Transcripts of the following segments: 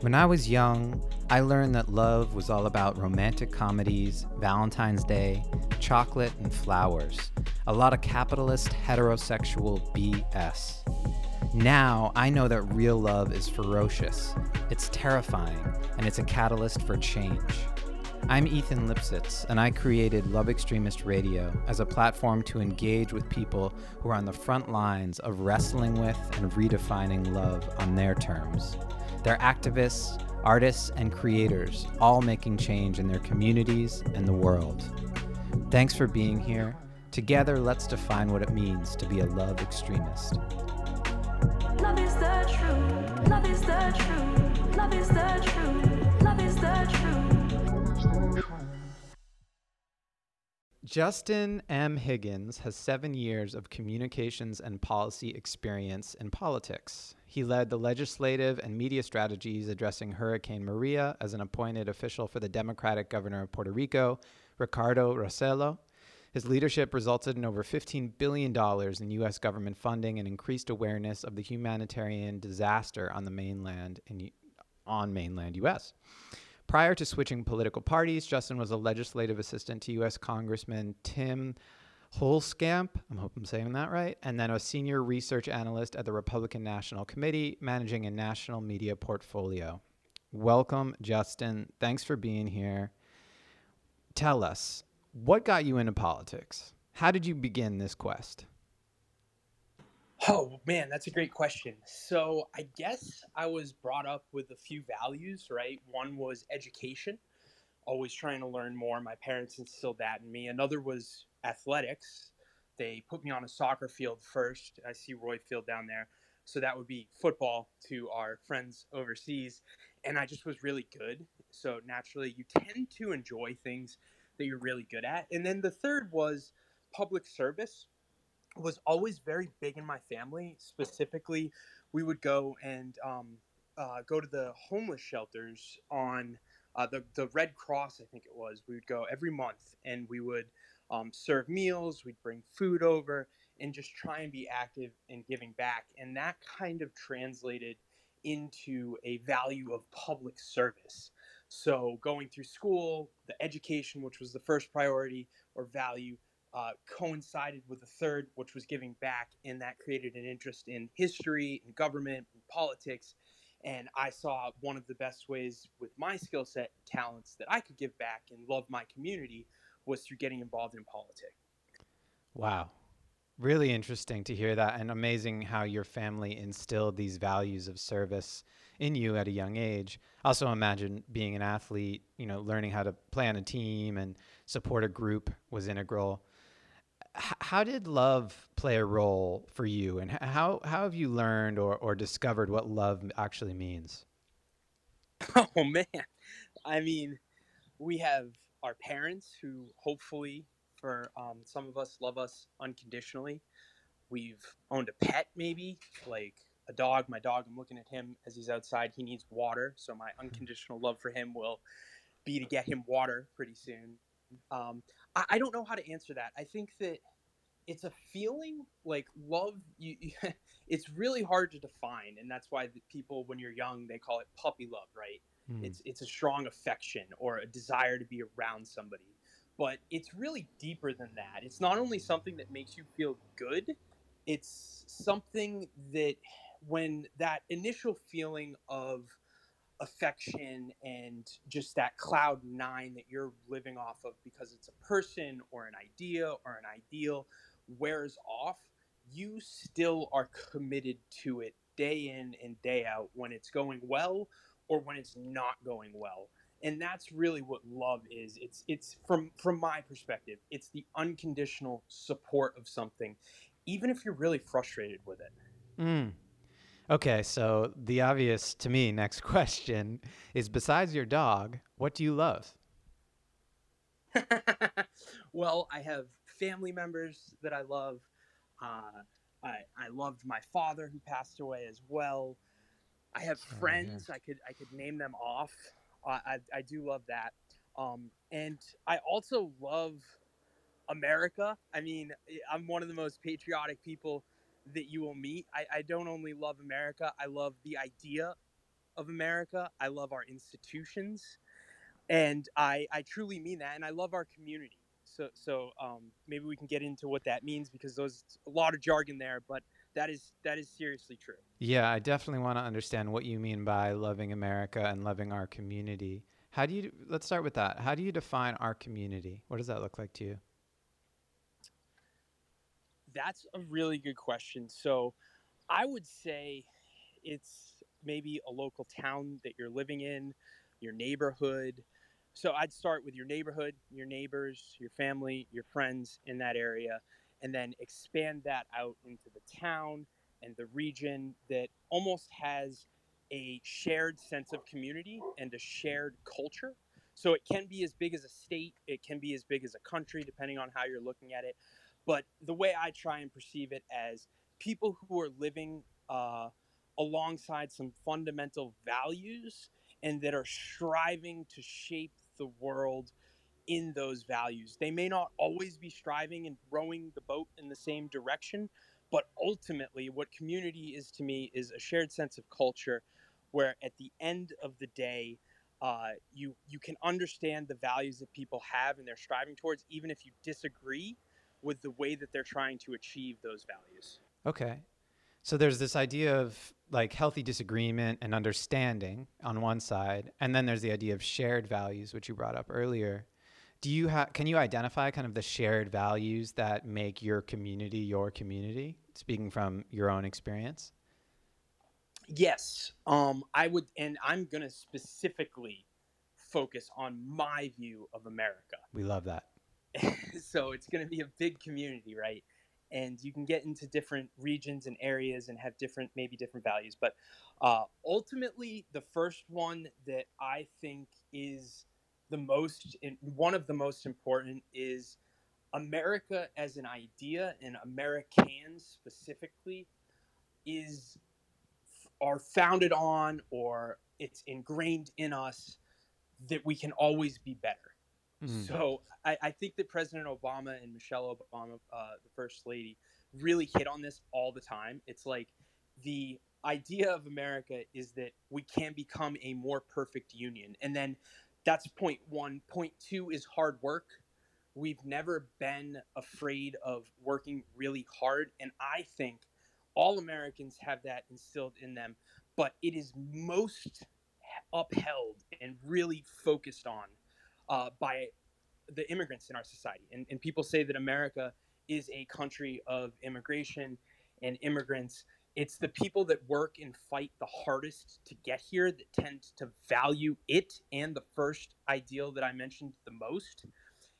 When I was young, I learned that love was all about romantic comedies, Valentine's Day, chocolate, and flowers. A lot of capitalist heterosexual BS. Now I know that real love is ferocious, it's terrifying, and it's a catalyst for change. I'm Ethan Lipsitz, and I created Love Extremist Radio as a platform to engage with people who are on the front lines of wrestling with and redefining love on their terms. They're activists, artists, and creators, all making change in their communities and the world. Thanks for being here. Together, let's define what it means to be a love extremist. Love is the truth. Love is the truth. Love is the truth. Love is the truth. Justin M. Higgins has seven years of communications and policy experience in politics. He led the legislative and media strategies addressing Hurricane Maria as an appointed official for the Democratic governor of Puerto Rico, Ricardo Rossello. His leadership resulted in over $15 billion in U.S. government funding and increased awareness of the humanitarian disaster on the mainland in, on mainland U.S. Prior to switching political parties, Justin was a legislative assistant to U.S. Congressman Tim Huelskamp, I hope I'm saying that right, and then a senior research analyst at the Republican National Committee, managing a national media portfolio. Welcome, Justin. Thanks for being here. Tell us, what got you into politics? How did you begin this quest? Oh man, that's a great question. So I guess I was brought up with a few values, right? One was education, always trying to learn more. My parents instilled that in me. Another was athletics. They put me on a soccer field first. I see Roy Field down there. So that would be football to our friends overseas. And I just was really good. So naturally, you tend to enjoy things that you're really good at. And then the third was public service was always very big in my family. Specifically, we would go and um, uh, go to the homeless shelters on uh, the the Red Cross, I think it was. We would go every month, and we would um, serve meals. We'd bring food over, and just try and be active in giving back. And that kind of translated into a value of public service. So going through school, the education, which was the first priority or value, uh, coincided with the third, which was giving back, and that created an interest in history and government and politics. And I saw one of the best ways with my skill set and talents that I could give back and love my community was through getting involved in politics. Wow. Really interesting to hear that, and amazing how your family instilled these values of service in you at a young age. Also, imagine being an athlete, you know, learning how to play on a team and support a group was integral how did love play a role for you? And how, how have you learned or, or discovered what love actually means? Oh man. I mean we have our parents who hopefully for um, some of us love us unconditionally. We've owned a pet maybe like a dog. My dog i'm looking at him as he's outside. He needs water so my unconditional love for him will be to get him water pretty soon. Um, I, I don't know how to answer that. I think that it's a feeling like love. You, you it's really hard to define, and that's why people, when you're young, they call it puppy love, right? Mm. It's it's a strong affection or a desire to be around somebody, but it's really deeper than that. It's not only something that makes you feel good. It's something that when that initial feeling of affection and just that cloud nine that you're living off of because it's a person or an idea or an ideal wears off, you still are committed to it day in and day out when it's going well or when it's not going well. And that's really what love is. It's it's from from my perspective, it's the unconditional support of something, even if you're really frustrated with it. Mm. Okay, so the obvious to me next question is besides your dog, what do you love? well, I have family members that I love. Uh, I, I loved my father who passed away as well. I have oh, friends. I could I could name them off. Uh, I I do love that. Um, and I also love America. I mean, I'm one of the most patriotic people that you will meet. I, I don't only love America, I love the idea of America. I love our institutions, and I I truly mean that. And I love our community. So so um, maybe we can get into what that means because there's a lot of jargon there, but that is that is seriously true. Yeah, I definitely want to understand what you mean by loving America and loving our community. How do you let's start with that. How do you define our community? What does that look like to you? That's a really good question. So I would say it's maybe a local town that you're living in, your neighborhood. So I'd start with your neighborhood, your neighbors, your family, your friends in that area, and then expand that out into the town and the region that almost has a shared sense of community and a shared culture. So it can be as big as a state, it can be as big as a country, depending on how you're looking at it. But the way I try and perceive it as people who are living uh, alongside some fundamental values and that are striving to shape the world in those values. They may not always be striving and rowing the boat in the same direction, but ultimately, what community is to me is a shared sense of culture where at the end of the day, uh, you you can understand the values that people have and they're striving towards, even if you disagree with the way that they're trying to achieve those values. Okay. So there's this idea of like healthy disagreement and understanding on one side, and then there's the idea of shared values, which you brought up earlier. Do you have? Can you identify kind of the shared values that make your community your community? Speaking from your own experience. Yes, um, I would, and I'm gonna specifically focus on my view of America. We love that. so it's going to be a big community, right? And you can get into different regions and areas and have different, maybe different values. But uh, ultimately, the first one that I think is the most, one of the most important is America as an idea and Americans specifically is are founded on or it's ingrained in us that we can always be better Mm-hmm. So I, I, think that President Obama and Michelle Obama, uh, the First Lady, really hit on this all the time. It's like the idea of America is that we can become a more perfect union. And then that's point one. Point two is hard work. We've never been afraid of working really hard. And I think all Americans have that instilled in them, but it is most upheld and really focused on uh, by the immigrants in our society. And, and people say that America is a country of immigration and immigrants. It's the people that work and fight the hardest to get here that tend to value it and the first ideal that I mentioned the most.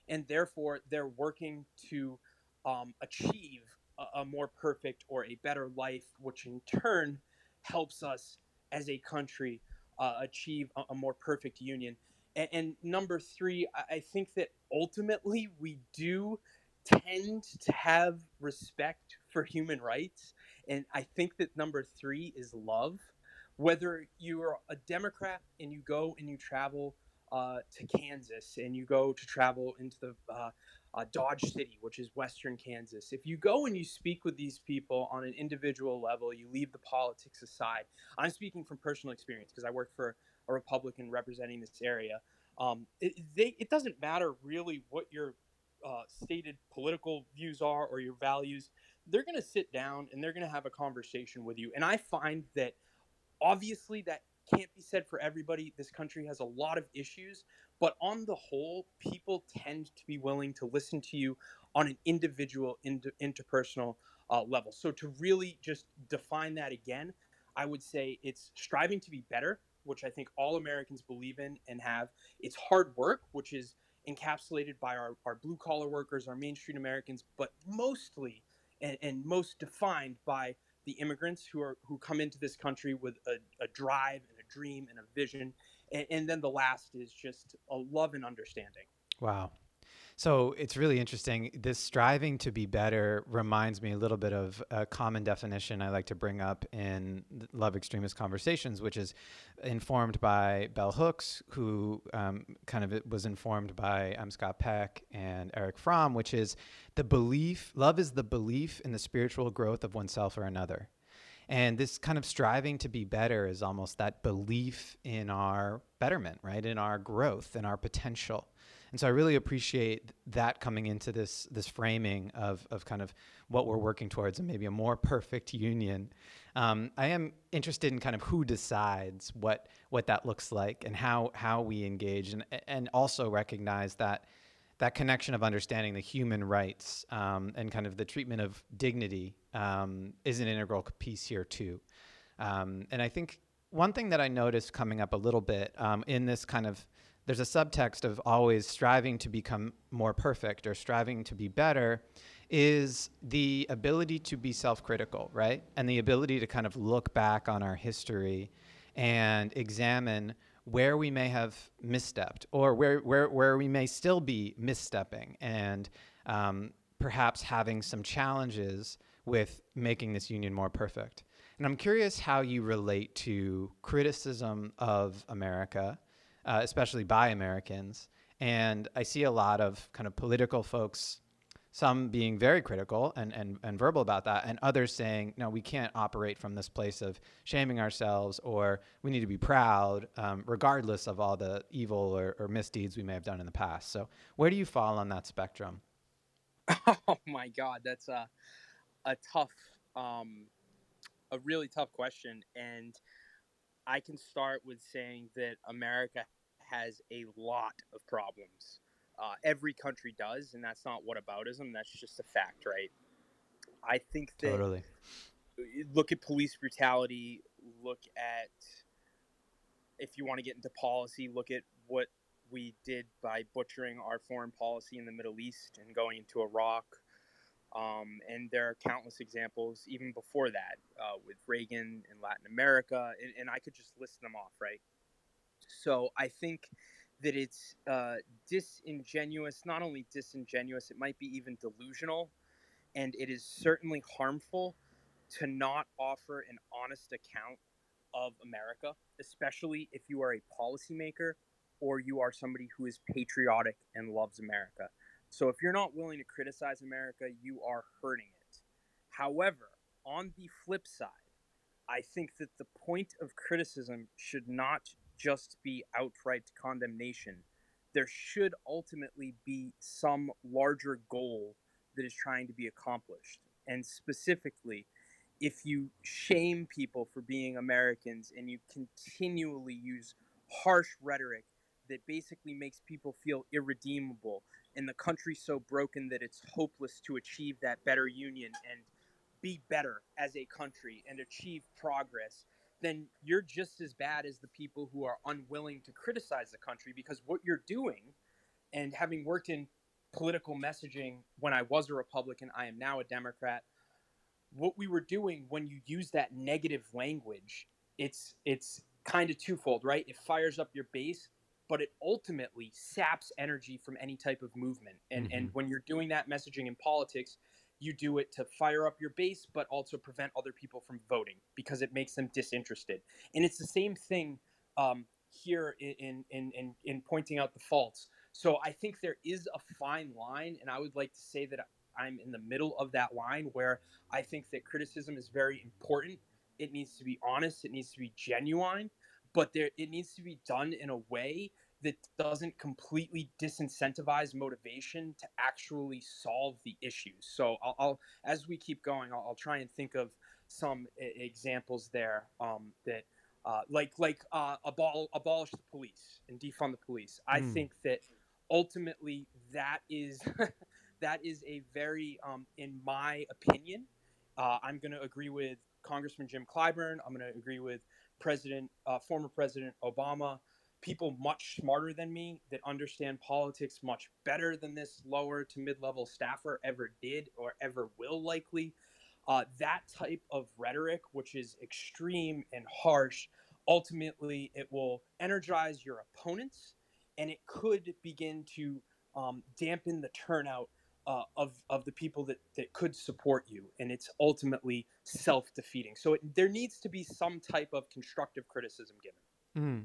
And therefore, they're working to um, achieve a, a more perfect or a better life, which in turn helps us as a country uh, achieve a, a more perfect union. And, and number three, I, think that ultimately we do tend to have respect for human rights. And I think that number three is love. Whether you are a Democrat and you go and you travel uh, to Kansas and you go to travel into the uh, uh, Dodge City, which is Western Kansas, if you go and you speak with these people on an individual level, you leave the politics aside. I'm speaking from personal experience because I work for a Republican representing this area. Um, it, they, it doesn't matter really what your uh, stated political views are or your values. They're going to sit down and they're going to have a conversation with you. And I find that obviously that can't be said for everybody. This country has a lot of issues, but on the whole, people tend to be willing to listen to you on an individual, inter- interpersonal uh, level. So to really just define that again, I would say it's striving to be better which I think all Americans believe in and have. It's hard work, which is encapsulated by our, our blue collar workers, our Main Street Americans, but mostly and, and, most defined by the immigrants who are who come into this country with a, a drive and a dream and a vision. And, and then the last is just a love and understanding. Wow. So it's really interesting. This striving to be better reminds me a little bit of a common definition I like to bring up in Love Extremist Conversations, which is informed by Bell Hooks, who um, kind of was informed by um, Scott Peck and Erich Fromm, which is the belief, love is the belief in the spiritual growth of oneself or another. And this kind of striving to be better is almost that belief in our betterment, right? In our growth in our potential. And so I really appreciate that coming into this this framing of of kind of what we're working towards and maybe a more perfect union. Um, I am interested in kind of who decides what what that looks like and how how we engage and and also recognize that that connection of understanding the human rights um, and kind of the treatment of dignity um, is an integral piece here too. Um, and I think one thing that I noticed coming up a little bit um, in this kind of there's a subtext of always striving to become more perfect or striving to be better is the ability to be self-critical, right? And the ability to kind of look back on our history and examine where we may have misstepped or where, where, where we may still be misstepping and um, perhaps having some challenges with making this union more perfect. And I'm curious how you relate to criticism of America, uh, especially by Americans. And I see a lot of kind of political folks some being very critical and, and, and verbal about that, and others saying, no, we can't operate from this place of shaming ourselves or we need to be proud, um, regardless of all the evil or, or misdeeds we may have done in the past. So, where do you fall on that spectrum? Oh my God, that's a, a tough, um, a really tough question. And I can start with saying that America has a lot of problems. Uh, every country does, and that's not what whataboutism. That's just a fact, right? I think that Totally. look at police brutality. Look at if you want to get into policy, look at what we did by butchering our foreign policy in the Middle East and going into Iraq. Um, and there are countless examples even before that uh, with Reagan in Latin America, and, and I could just list them off, right? So I think that it's uh, disingenuous, not only disingenuous, it might be even delusional, and it is certainly harmful to not offer an honest account of America, especially if you are a policymaker or you are somebody who is patriotic and loves America. So if you're not willing to criticize America, you are hurting it. However, on the flip side, I think that the point of criticism should not just be outright condemnation. There should ultimately be some larger goal that is trying to be accomplished. And specifically, if you shame people for being Americans and you continually use harsh rhetoric that basically makes people feel irredeemable and the country so broken that it's hopeless to achieve that better union and be better as a country and achieve progress then you're just as bad as the people who are unwilling to criticize the country because what you're doing and having worked in political messaging when I was a Republican, I am now a Democrat. What we were doing when you use that negative language, it's it's kind of twofold, right? It fires up your base, but it ultimately saps energy from any type of movement. And and mm-hmm. when you're doing that messaging in politics, you do it to fire up your base, but also prevent other people from voting because it makes them disinterested. And it's the same thing um, here in, in, in, in pointing out the faults. So I think there is a fine line, and I would like to say that I'm in the middle of that line where I think that criticism is very important. It needs to be honest, it needs to be genuine, but there it needs to be done in a way that doesn't completely disincentivize motivation to actually solve the issues. So I'll, I'll as we keep going, I'll, I'll, try and think of some examples there um, that. Uh, like like uh, abol- abolish the police and defund the police. I Mm. think that ultimately that is that is a very, um, in my opinion, uh, I'm going to agree with Congressman Jim Clyburn. I'm going to agree with President, uh, former President Obama. People much smarter than me that understand politics much better than this lower to mid-level staffer ever did or ever will likely. Uh, that type of rhetoric, which is extreme and harsh, ultimately it will energize your opponents and it could begin to um, dampen the turnout uh, of, of the people that, that could support you. And it's ultimately self defeating. So it, there needs to be some type of constructive criticism given. Mm.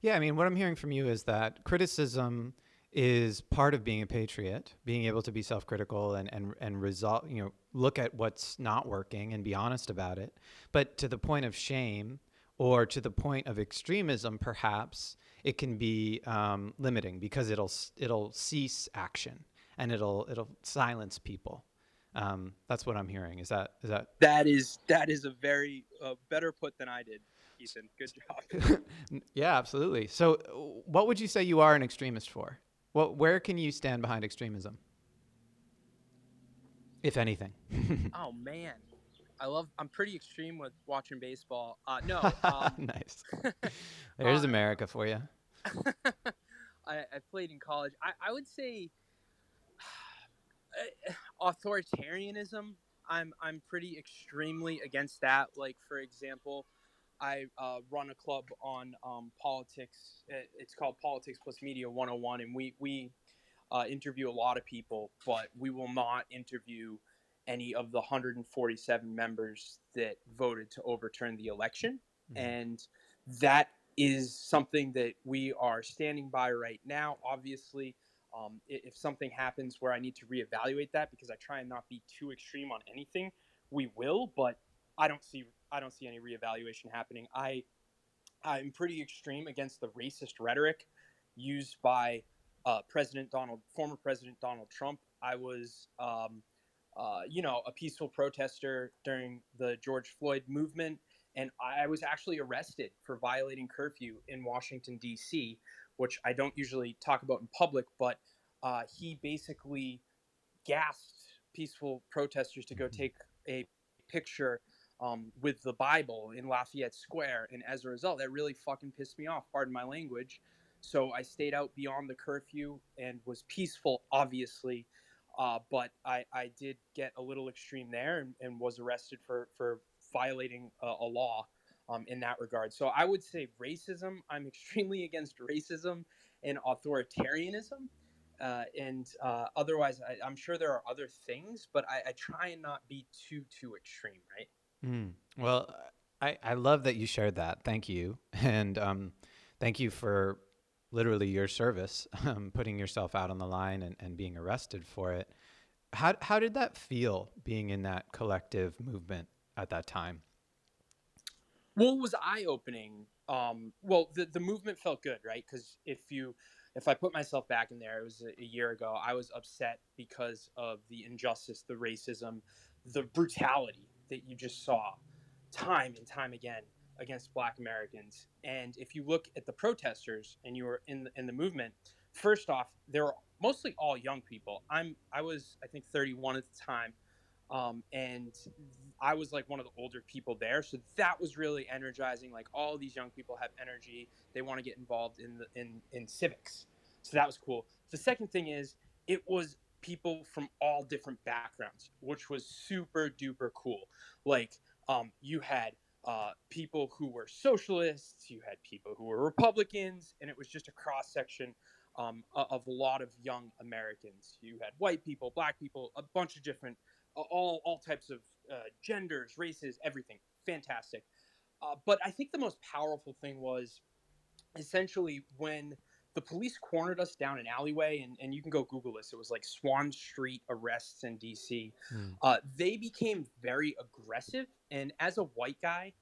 Yeah, I mean, what I'm hearing from you is that criticism is part of being a patriot, being able to be self-critical and and and resolve, you know, look at what's not working and be honest about it. But to the point of shame or to the point of extremism, perhaps it can be um, limiting because it'll it'll cease action and it'll it'll silence people. Um, that's what I'm hearing. Is that is that? That is that is a very uh, better put than I did, Ethan. Good job. yeah, absolutely. So, what would you say you are an extremist for? What where can you stand behind extremism, if anything? oh man, I love. I'm pretty extreme with watching baseball. Uh, no, um, nice. There's uh, America for you. I, I played in college. I, I would say authoritarianism. I'm I'm pretty extremely against that. Like for example, I uh, run a club on um, politics. It's called Politics Plus Media 101, and we we uh, interview a lot of people, but we will not interview any of the 147 members that voted to overturn the election, mm-hmm. and that is something that we are standing by right now. Obviously, um, if something happens where I need to reevaluate that because I try and not be too extreme on anything, we will. But I don't see I don't see any reevaluation happening. I I'm pretty extreme against the racist rhetoric used by uh, President Donald, former President Donald Trump. I was, um, uh, you know, a peaceful protester during the George Floyd movement and I was actually arrested for violating curfew in Washington D.C., which I don't usually talk about in public. But uh, he basically gassed peaceful protesters to go mm-hmm. take a picture um, with the Bible in Lafayette Square, and as a result, that really fucking pissed me off. Pardon my language. So I stayed out beyond the curfew and was peaceful, obviously. Uh, but I, I did get a little extreme there and, and was arrested for, for violating a, a law um, in that regard. So I would say racism. I'm extremely against racism and authoritarianism. Uh, and uh, otherwise, I, am sure there are other things, but I, I, try and not be too too extreme, right? Mm. Well, I, I love that you shared that. Thank you, and um, thank you for literally your service, um, putting yourself out on the line and, and being arrested for it. How how did that feel being in that collective movement at that time? Well, it was eye opening. Um, well, the the movement felt good, right? Because if you if I put myself back in there, it was a, a, year ago. I was upset because of the injustice, the racism, the brutality that you just saw time and time again against Black Americans. And if you look at the protesters and you were in the, in the movement, first off, they were mostly all young people. I'm I was I think 31 at the time. Um, and I was like one of the older people there, so that was really energizing. Like all these young people have energy; they want to get involved in the in in civics, so that was cool. The second thing is it was people from all different backgrounds, which was super duper cool. Like um, you had uh, people who were socialists, you had people who were Republicans, and it was just a cross section um, of a lot of young Americans. You had white people, black people, a bunch of different all all types of uh, genders, races, everything. Fantastic. Uh, but I think the most powerful thing was essentially when the police cornered us down an alleyway, and, and you can go Google this. It was like Swann Street arrests in DC. Hmm. Uh, they became very aggressive. And as a white guy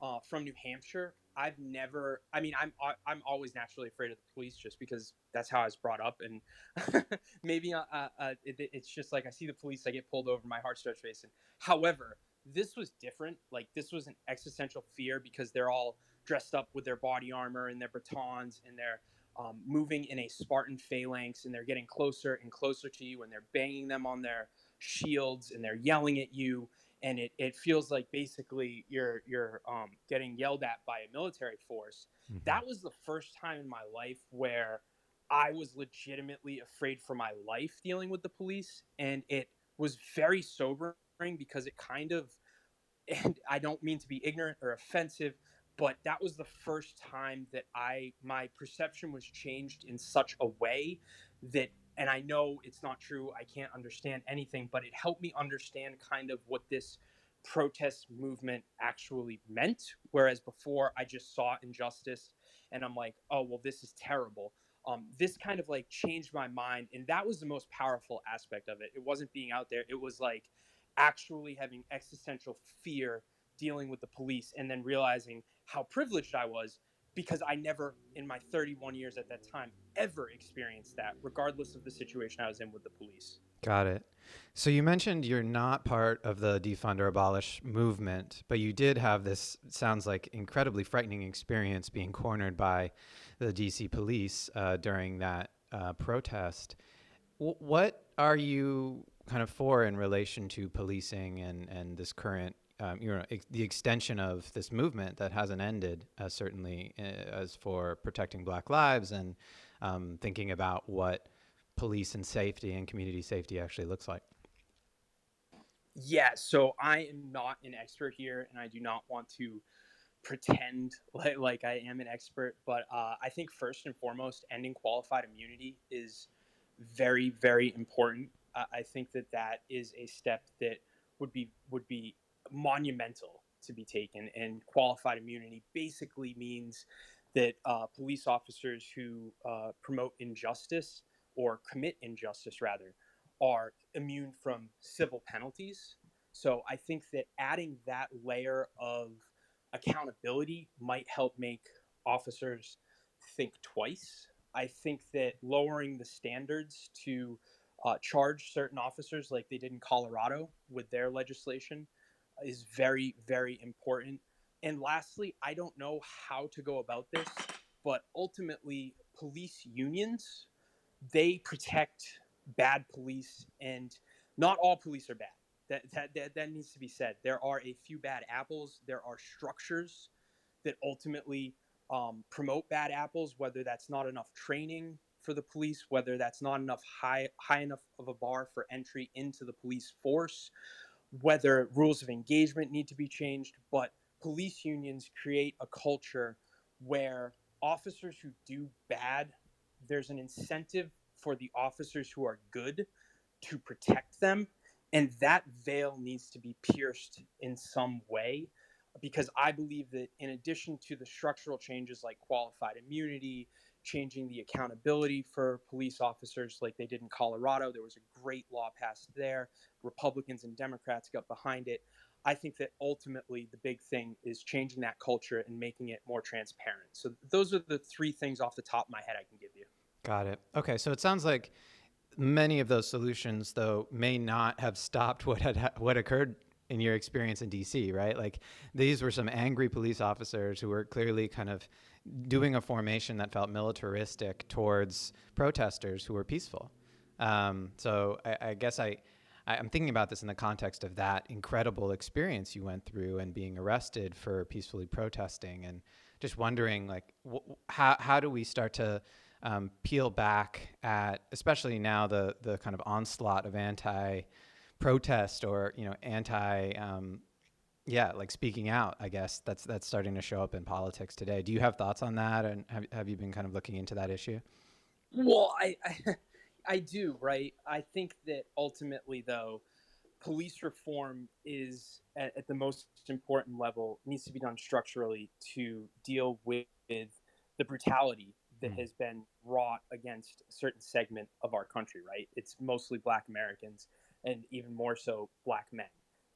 uh, from New Hampshire, I've never. I mean, I'm I'm always naturally afraid of the police just because that's how I was brought up, and maybe uh, uh, uh, it, it's just like I see the police, I get pulled over, my heart starts racing. However, this was different. Like this was an existential fear because they're all dressed up with their body armor and their batons, and they're um, moving in a Spartan phalanx, and they're getting closer and closer to you, and they're banging them on their shields, and they're yelling at you and it, it feels like basically you're you're um, getting yelled at by a military force. Mm-hmm. That was the first time in my life where I was legitimately afraid for my life dealing with the police, and it was very sobering because it kind of, and I don't mean to be ignorant or offensive, but that was the first time that I my perception was changed in such a way that and I know it's not true. I can't understand anything, but it helped me understand kind of what this protest movement actually meant. Whereas before, I just saw injustice and I'm like, oh, well, this is terrible. um, this kind of like changed my mind and that was the most powerful aspect of it it wasn't being out there it was like actually having existential fear dealing with the police and then realizing how privileged i was because i never in my 31 years at that time ever experienced that regardless of the situation i was in with the police Got it. So you mentioned you're not part of the defund or abolish movement, but you did have this sounds like incredibly frightening experience being cornered by the DC police uh, during that uh, protest. W- what are you kind of for in relation to policing and and this current um, you know ex- the extension of this movement that hasn't ended uh, certainly uh, as for protecting Black lives and um, thinking about what police and safety and community safety actually looks like? Yeah, so I am not an expert here, and I do not want to pretend like, like I am an expert. But uh, I think first and foremost, ending qualified immunity is very, very important. Uh, I think that that is a step that would be would be monumental to be taken. And qualified immunity basically means that uh, police officers who uh, promote injustice or commit injustice rather are immune from civil penalties. So I think that adding that layer of accountability might help make officers think twice. I think that lowering the standards to uh, charge certain officers, like they did in Colorado with their legislation, is very, very important. And lastly, I don't know how to go about this, but ultimately, police unions they protect bad police, and not all police are bad. That, that, that, that needs to be said. There are a few bad apples. There are structures that ultimately um, promote bad apples, whether that's not enough training for the police, whether that's not enough high high enough of a bar for entry into the police force, whether rules of engagement need to be changed. But police unions create a culture where officers who do bad there's an incentive for the officers who are good to protect them and that veil needs to be pierced in some way because i believe that in addition to the structural changes like qualified immunity changing the accountability for police officers like they did in colorado. There was a great law passed there. Republicans and democrats got behind it. I think that ultimately the big thing is changing that culture and making it more transparent. So those are the three things off the top of my head i can give you. Got it. Okay, so it sounds like many of those solutions, though, may not have stopped what had what occurred in your experience in DC, right? Like these were some angry police officers who were clearly kind of doing a formation that felt militaristic towards protesters who were peaceful. Um, so I, I guess I, I, am thinking about this in the context of that incredible experience you went through and being arrested for peacefully protesting, and just wondering like how how do we start to um, peel back at, especially now the the kind of onslaught of anti protest or you know anti um, yeah like speaking out i guess that's that's starting to show up in politics today do you have thoughts on that and have, have you been kind of looking into that issue well I, I i do right i think that ultimately though police reform is at, at the most important level needs to be done structurally to deal with the brutality that mm. has been wrought against a certain segment of our country, right? It's mostly black Americans and even more so black men.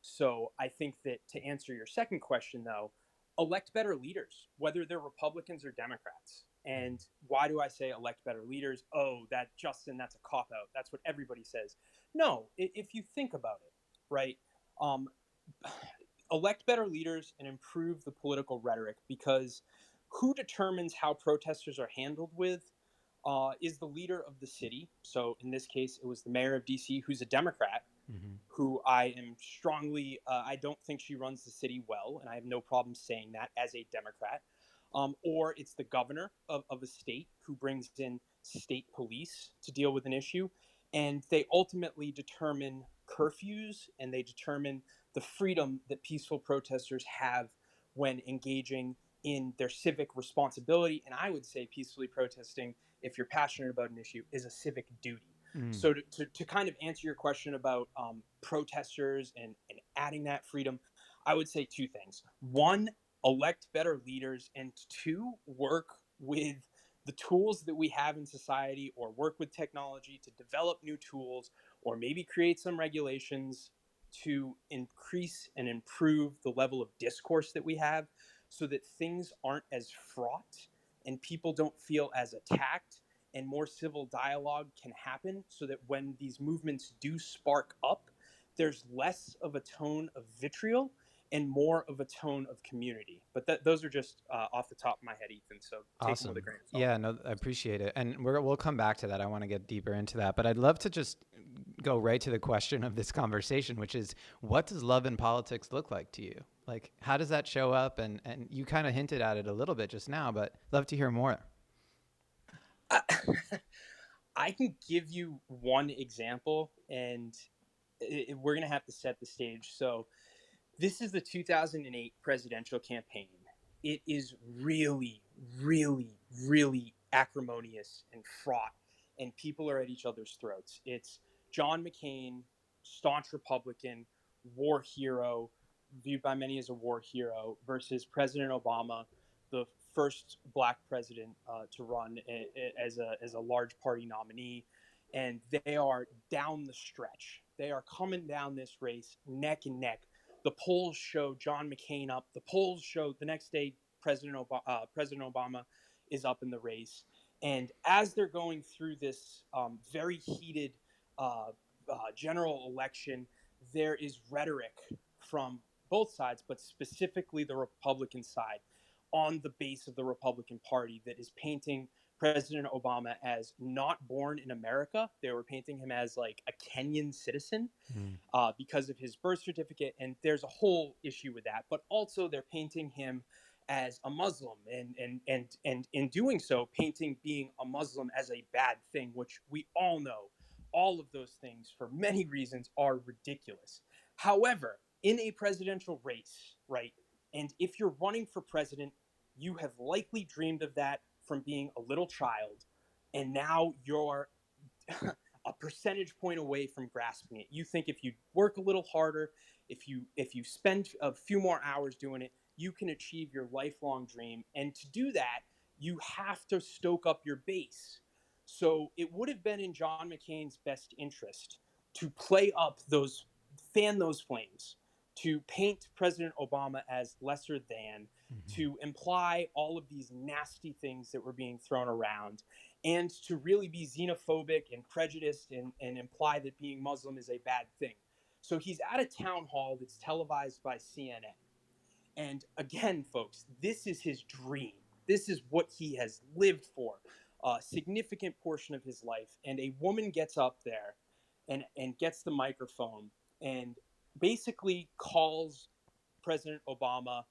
So I think that to answer your second question, though, elect better leaders, whether they're Republicans or Democrats. And why do I say elect better leaders? Oh, that Justin, that's a cop out. That's what everybody says. No, if you think about it, right? Um, elect better leaders and improve the political rhetoric because who determines how protesters are handled with uh, is the leader of the city. So in this case, it was the mayor of DC, who's a Democrat, mm-hmm. who I am strongly, uh, I don't think she runs the city well, and I have no problem saying that as a Democrat. Um, or it's the governor of, of a state who brings in state police to deal with an issue. And they ultimately determine curfews and they determine the freedom that peaceful protesters have when engaging in their civic responsibility. And I would say peacefully protesting, if you're passionate about an issue, is a civic duty. Mm. So to, to, to, kind of answer your question about um, protesters and, and adding that freedom, I would say two things. One, elect better leaders, and two, work with the tools that we have in society or work with technology to develop new tools or maybe create some regulations to increase and improve the level of discourse that we have so that things aren't as fraught and people don't feel as attacked and more civil dialogue can happen so that when these movements do spark up there's less of a tone of vitriol and more of a tone of community. But that, those are just uh, off the top of my head, Ethan. So take awesome. them with a grain of salt. Yeah, no, I appreciate it, and we're, we'll come back to that. I want to get deeper into that, but I'd love to just go right to the question of this conversation, which is, what does love in politics look like to you? Like, how does that show up? And and you kind of hinted at it a little bit just now, but love to hear more. I, can give you one example, and it, we're going to have to set the stage. So, this is the 2008 presidential campaign. It is really, really, really acrimonious and fraught, and people are at each other's throats. It's John McCain, staunch Republican, war hero, viewed by many as a war hero, versus President Obama, first black president uh, to run a, a, as a as a large party nominee, and they are down the stretch. They are coming down this race neck and neck. The polls show John McCain up. The polls show the next day President Obama, uh, President Obama is up in the race. And as they're going through this um, very heated uh, uh, general election, there is rhetoric from both sides, but specifically the Republican side, on the base of the Republican Party that is painting President Obama as not born in America. They were painting him as like a Kenyan citizen Mm. uh, because of his birth certificate, and there's a whole issue with that. But also, they're painting him as a Muslim, and and and and in doing so, painting being a Muslim as a bad thing, which we all know. All of those things, for many reasons, are ridiculous. However, in a presidential race, right, and if you're running for president, you have likely dreamed of that from being a little child, and now you're a percentage point away from grasping it. You think if you work a little harder, if you if you spend a few more hours doing it, you can achieve your lifelong dream. And to do that, you have to stoke up your base. So it would have been in John McCain's best interest to play up those fan those flames, to paint President Obama as lesser than, mm-hmm. to imply all of these nasty things that were being thrown around and to really be xenophobic and prejudiced and, and imply that being Muslim is a bad thing. So he's at a town hall that's televised by CNN. And again, folks, this is his dream. This is what he has lived for a significant portion of his life. And a woman gets up there and, and gets the microphone and basically calls President Obama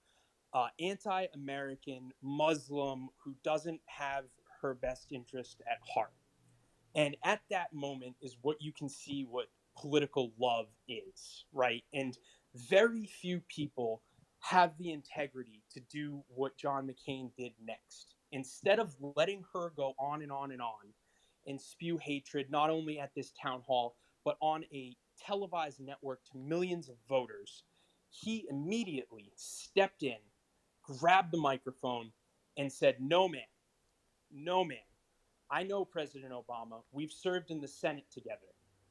uh, anti American Muslim who doesn't have her best interest at heart. And at that moment is what you can see what political love is, right? And very few people have the integrity to do what John McCain did next. Instead of letting her go on and on and on and spew hatred, not only at this town hall, but on a televised network to millions of voters, he immediately stepped in, grabbed the microphone, and said, No, man, no, man. I know President Obama. We've served in the Senate together.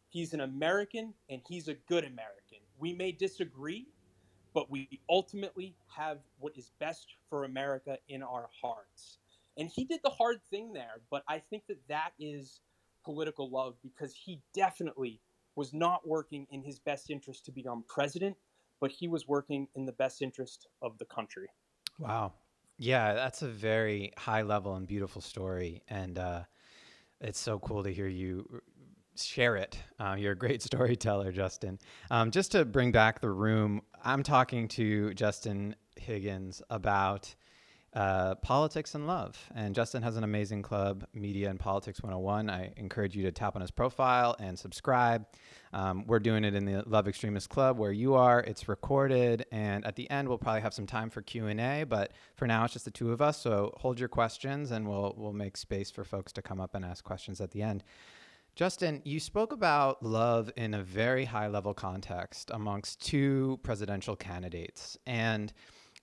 He's an American and he's a good American. We may disagree, but we ultimately have what is best for America in our hearts. And he did the hard thing there, but I think that that is political love because he definitely was not working in his best interest to become president, but he was working in the best interest of the country. Wow. Yeah, that's a very high level and beautiful story. And uh, it's so cool to hear you share it. Uh, you're a great storyteller, Justin. Um, just to bring back the room, I'm talking to Justin Higgins about uh, politics and love. And Justin has an amazing club, Media and Politics 101. I encourage you to tap on his profile and subscribe. Um, we're doing it in the Love Extremist Club where you are. It's recorded, and at the end we'll probably have some time for Q and A. But for now, it's just the two of us. So hold your questions, and we'll we'll make space for folks to come up and ask questions at the end. Justin, you spoke about love in a very high level context amongst two presidential candidates. And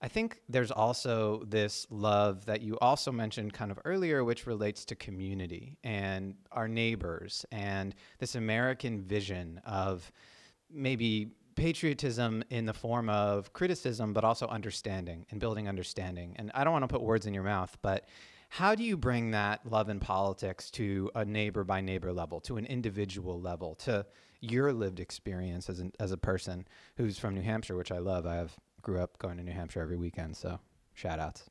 I think there's also this love that you also mentioned kind of earlier, which relates to community and our neighbors and this American vision of maybe patriotism in the form of criticism, but also understanding and building understanding. And I don't want to put words in your mouth, but how do you bring that love in politics to a neighbor by neighbor level, to an individual level, to your lived experience as, an, as a person who's from New Hampshire, which I love? I have grew up going to New Hampshire every weekend, so shout outs.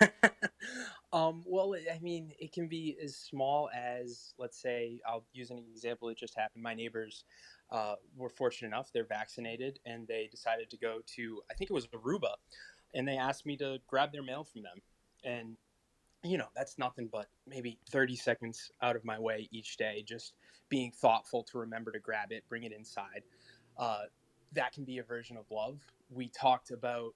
um, well, I mean, it can be as small as, let's say, I'll use an example that just happened. My neighbors uh, were fortunate enough, they're vaccinated, and they decided to go to, I think it was Aruba, and they asked me to grab their mail from them. And, you know, that's nothing but maybe 30 seconds out of my way each day, just being thoughtful to remember to grab it, bring it inside. Uh, that can be a version of love. We talked about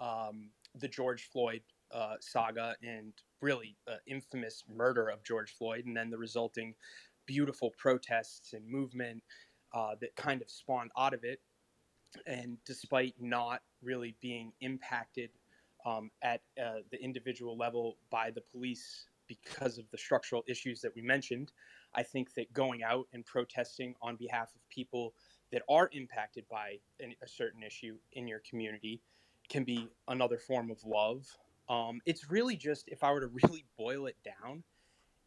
um, the George Floyd uh, saga and really uh, infamous murder of George Floyd, and then the resulting beautiful protests and movement uh, that kind of spawned out of it. And despite not really being impacted um, at uh, the individual level by the police because of the structural issues that we mentioned, I think that going out and protesting on behalf of people that are impacted by an, a certain issue in your community can be another form of love. Um, it's really just, if I were to really boil it down,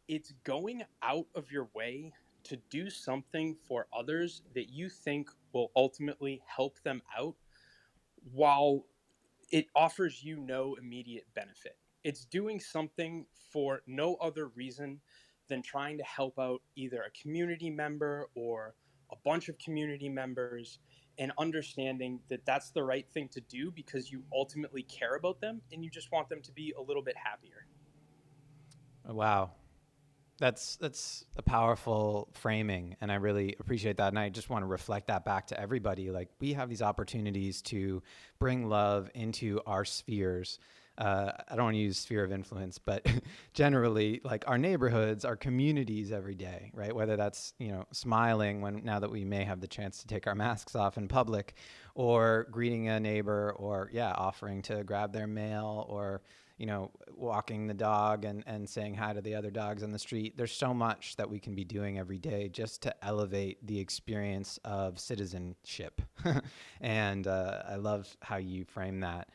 it's going out of your way to do something for others that you think will ultimately help them out while it offers you no immediate benefit. It's doing something for no other reason than trying to help out either a community member or a bunch of community members and understanding that that's the right thing to do because you ultimately care about them and you just want them to be a little bit happier. Wow. That's that's a powerful framing and I really appreciate that and I just want to reflect that back to everybody like we have these opportunities to bring love into our spheres uh, I don't want to use sphere of influence, but generally, like our neighborhoods, our communities every day, right? Whether that's you know smiling when now that we may have the chance to take our masks off in public, or greeting a neighbor, or yeah, offering to grab their mail, or you know walking the dog and and saying hi to the other dogs on the street. There's so much that we can be doing every day just to elevate the experience of citizenship, and uh, I love how you frame that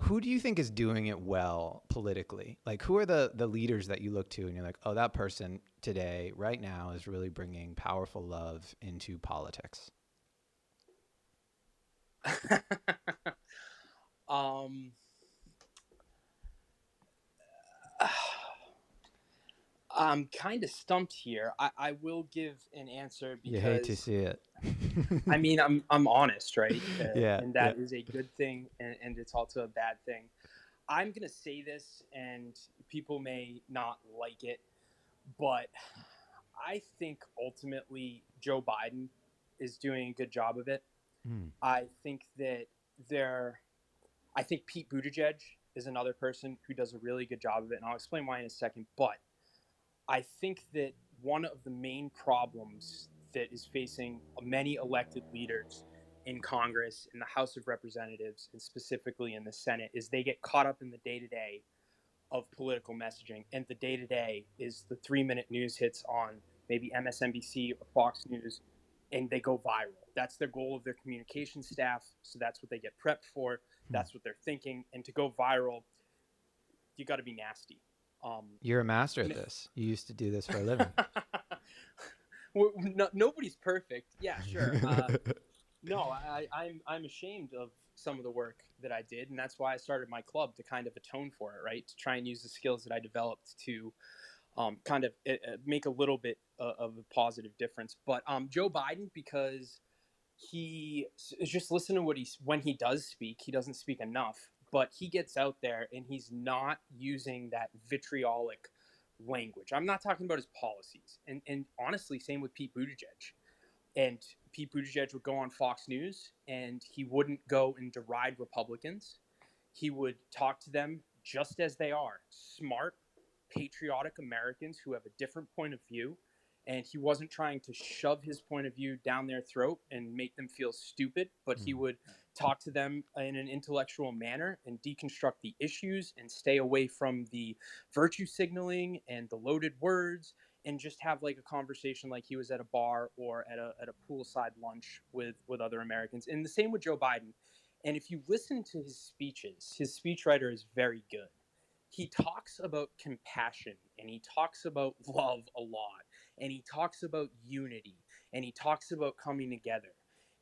who do you think is doing it well politically? Like, who are the the leaders that you look to, and you're like, oh, that person today, right now, is really bringing powerful love into politics. um, I'm kind of stumped here. I, I will give an answer because you hate to see it. I mean, I'm I'm honest, right? Uh, yeah, and that yeah. is a good thing, and, and it's also a bad thing. I'm gonna say this, and people may not like it, but I think ultimately Joe Biden is doing a good job of it. Mm. I think that there, I think Pete Buttigieg is another person who does a really good job of it, and I'll explain why in a second. But I think that one of the main problems that is facing many elected leaders in Congress, in the House of Representatives, and specifically in the Senate is they get caught up in the day to day of political messaging. And the day to day is the three minute news hits on maybe MSNBC or Fox News, and they go viral. That's their goal of their communication staff. So that's what they get prepped for. Hmm. That's what they're thinking. And to go viral, you got to be nasty. Um, You're a master at this. You used to do this for a living. well, no, nobody's perfect. Yeah, sure. Uh, no, I, I'm I'm ashamed of some of the work that I did, and that's why I started my club to kind of atone for it, right? To try and use the skills that I developed to um, kind of uh, make a little bit uh, of a positive difference. But um, Joe Biden, because he is just listen to what he's when he does speak, he doesn't speak enough, but he gets out there and he's not using that vitriolic language. I'm not talking about his policies, and and honestly, same with Pete Buttigieg. And Pete Buttigieg would go on Fox News and he wouldn't go and deride Republicans. He would talk to them just as they are smart, patriotic Americans who have a different point of view. And he wasn't trying to shove his point of view down their throat and make them feel stupid, but he hmm. would talk to them in an intellectual manner and deconstruct the issues and stay away from the virtue signaling and the loaded words and just have like a conversation like he was at a bar or at a, at a poolside lunch with with other Americans. And the same with Joe Biden. And if you listen to his speeches, his speechwriter is very good. He talks about compassion and he talks about love a lot and he talks about unity and he talks about coming together.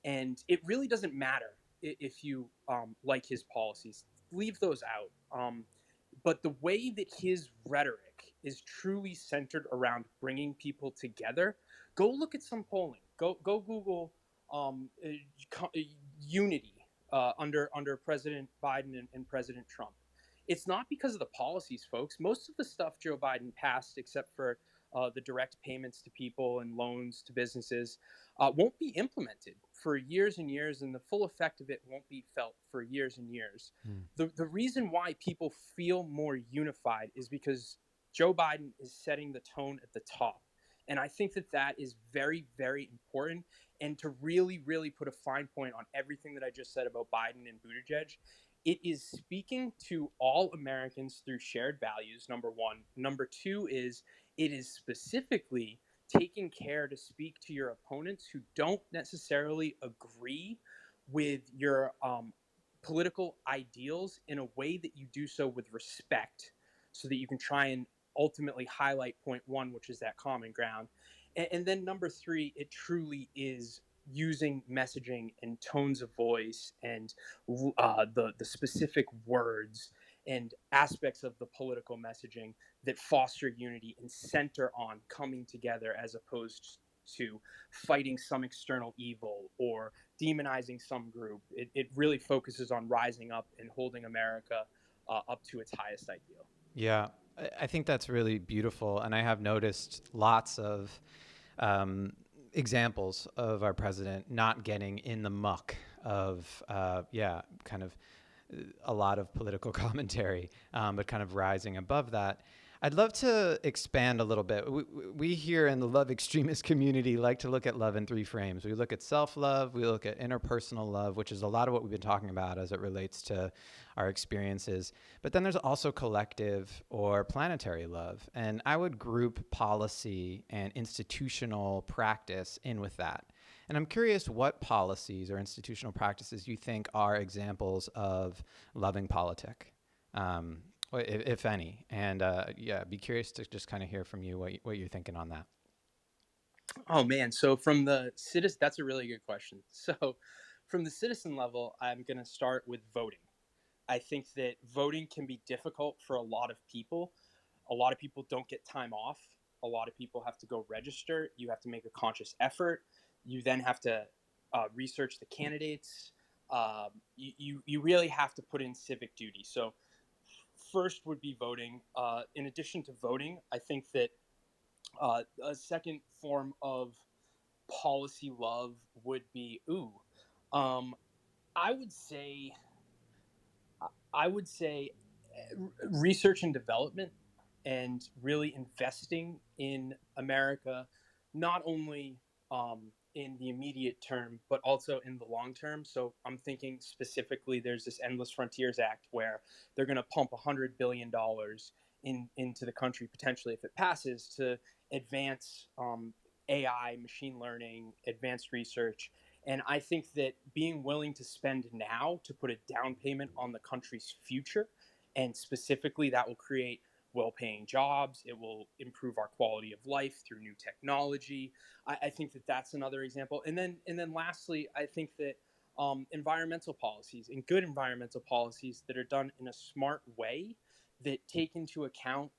And it really doesn't matter if you um, like his policies. Leave those out. Um, but the way that his rhetoric is truly centered around bringing people together, go look at some polling. Go go Google um, uh, uh, unity uh, under under President Biden and, and President Trump. It's not because of the policies, folks. Most of the stuff Joe Biden passed, except for uh, the direct payments to people and loans to businesses, uh, won't be implemented for years and years, and the full effect of it won't be felt for years and years. Hmm. The, the reason why people feel more unified is because Joe Biden is setting the tone at the top. And I think that that is very, very important. And to really, really put a fine point on everything that I just said about Biden and Buttigieg, it is speaking to all Americans through shared values, number one. Number two is it is specifically taking care to speak to your opponents who don't necessarily agree with your um, political ideals in a way that you do so with respect so that you can try and ultimately highlight point one, which is that common ground. And, and then number three, it truly is using messaging and tones of voice and uh, the, the specific words and aspects of the political messaging that foster unity and center on coming together as opposed to fighting some external evil or demonizing some group. It, it really focuses on rising up and holding America uh, up to its highest ideal. Yeah, I think that's really beautiful. And I have noticed lots of um, examples of our president not getting in the muck of, uh, yeah, kind of a lot of political commentary, um, but kind of rising above that. I'd love to expand a little bit. We, we, here in the love extremist community like to look at love in three frames. We look at self love, we look at interpersonal love, which is a lot of what we've been talking about as it relates to our experiences. But then there's also collective or planetary love. And I would group policy and institutional practice in with that. And I'm curious what policies or institutional practices you think are examples of loving politic, um, if, if, any. And uh, yeah, be curious to just kind of hear from you what, what you're thinking on that. Oh man, so from the citizen, that's a really good question. So, from the citizen level, I'm going to start with voting. I think that voting can be difficult for a lot of people. A lot of people don't get time off. A lot of people have to go register. You have to make a conscious effort you then have to uh, research the candidates. Um, you, you, you really have to put in civic duty. So, first would be voting. Uh, in addition to voting, I think that uh, a second form of policy love would be ooh. Um, I would say, I would say, uh, research and development, and really investing in America, not only um, in the immediate term, but also in the long term. So I'm thinking specifically, there's this Endless Frontiers Act where they're going to pump $100 billion in, into the country potentially if it passes to advance um, AI, machine learning, advanced research. And I think that being willing to spend now to put a down payment on the country's future, and specifically that will create well paying jobs. It will improve our quality of life through new technology. I, I, think that that's another example. And then, and then lastly, I think that um, environmental policies and good environmental policies that are done in a smart way that take into account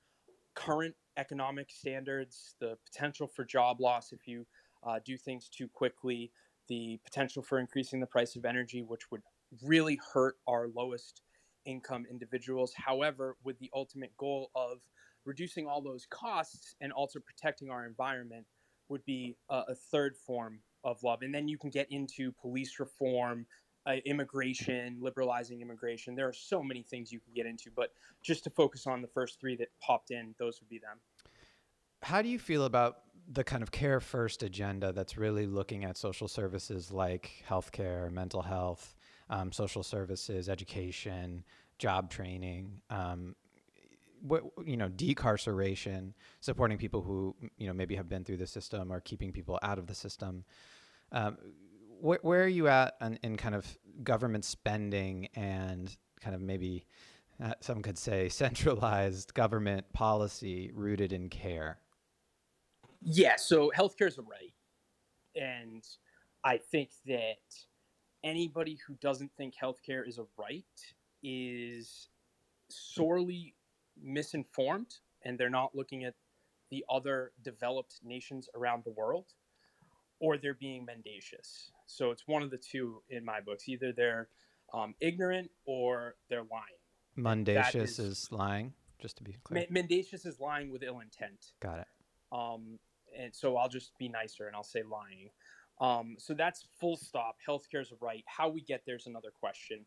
current economic standards, the potential for job loss if you uh, do things too quickly, the potential for increasing the price of energy, which would really hurt our lowest income individuals. However, with the ultimate goal of reducing all those costs and also protecting our environment would be a, a third form of love. And then you can get into police reform, uh, immigration, liberalizing immigration. There are so many things you can get into, but just to focus on the first three that popped in, those would be them. How do you feel about the kind of care first agenda that's really looking at social services like healthcare, mental health, um, social services, education, job training, um, what you know, decarceration, supporting people who you know maybe have been through the system or keeping people out of the system. Um, wh- where are you at in, in kind of government spending and kind of maybe uh, some could say centralized government policy rooted in care? Yeah, so healthcare is a right. And I think that anybody who doesn't think healthcare is a right is sorely misinformed and they're not looking at the other developed nations around the world or they're being mendacious. So it's one of the two in my books. Either they're um, ignorant or they're lying. Mendacious is- is, lying, just to be clear. Men- mendacious is lying with ill intent. Got it. Um, and so I'll just be nicer and I'll say lying. Um, so that's full stop. Healthcare is a right. How we get there is another question.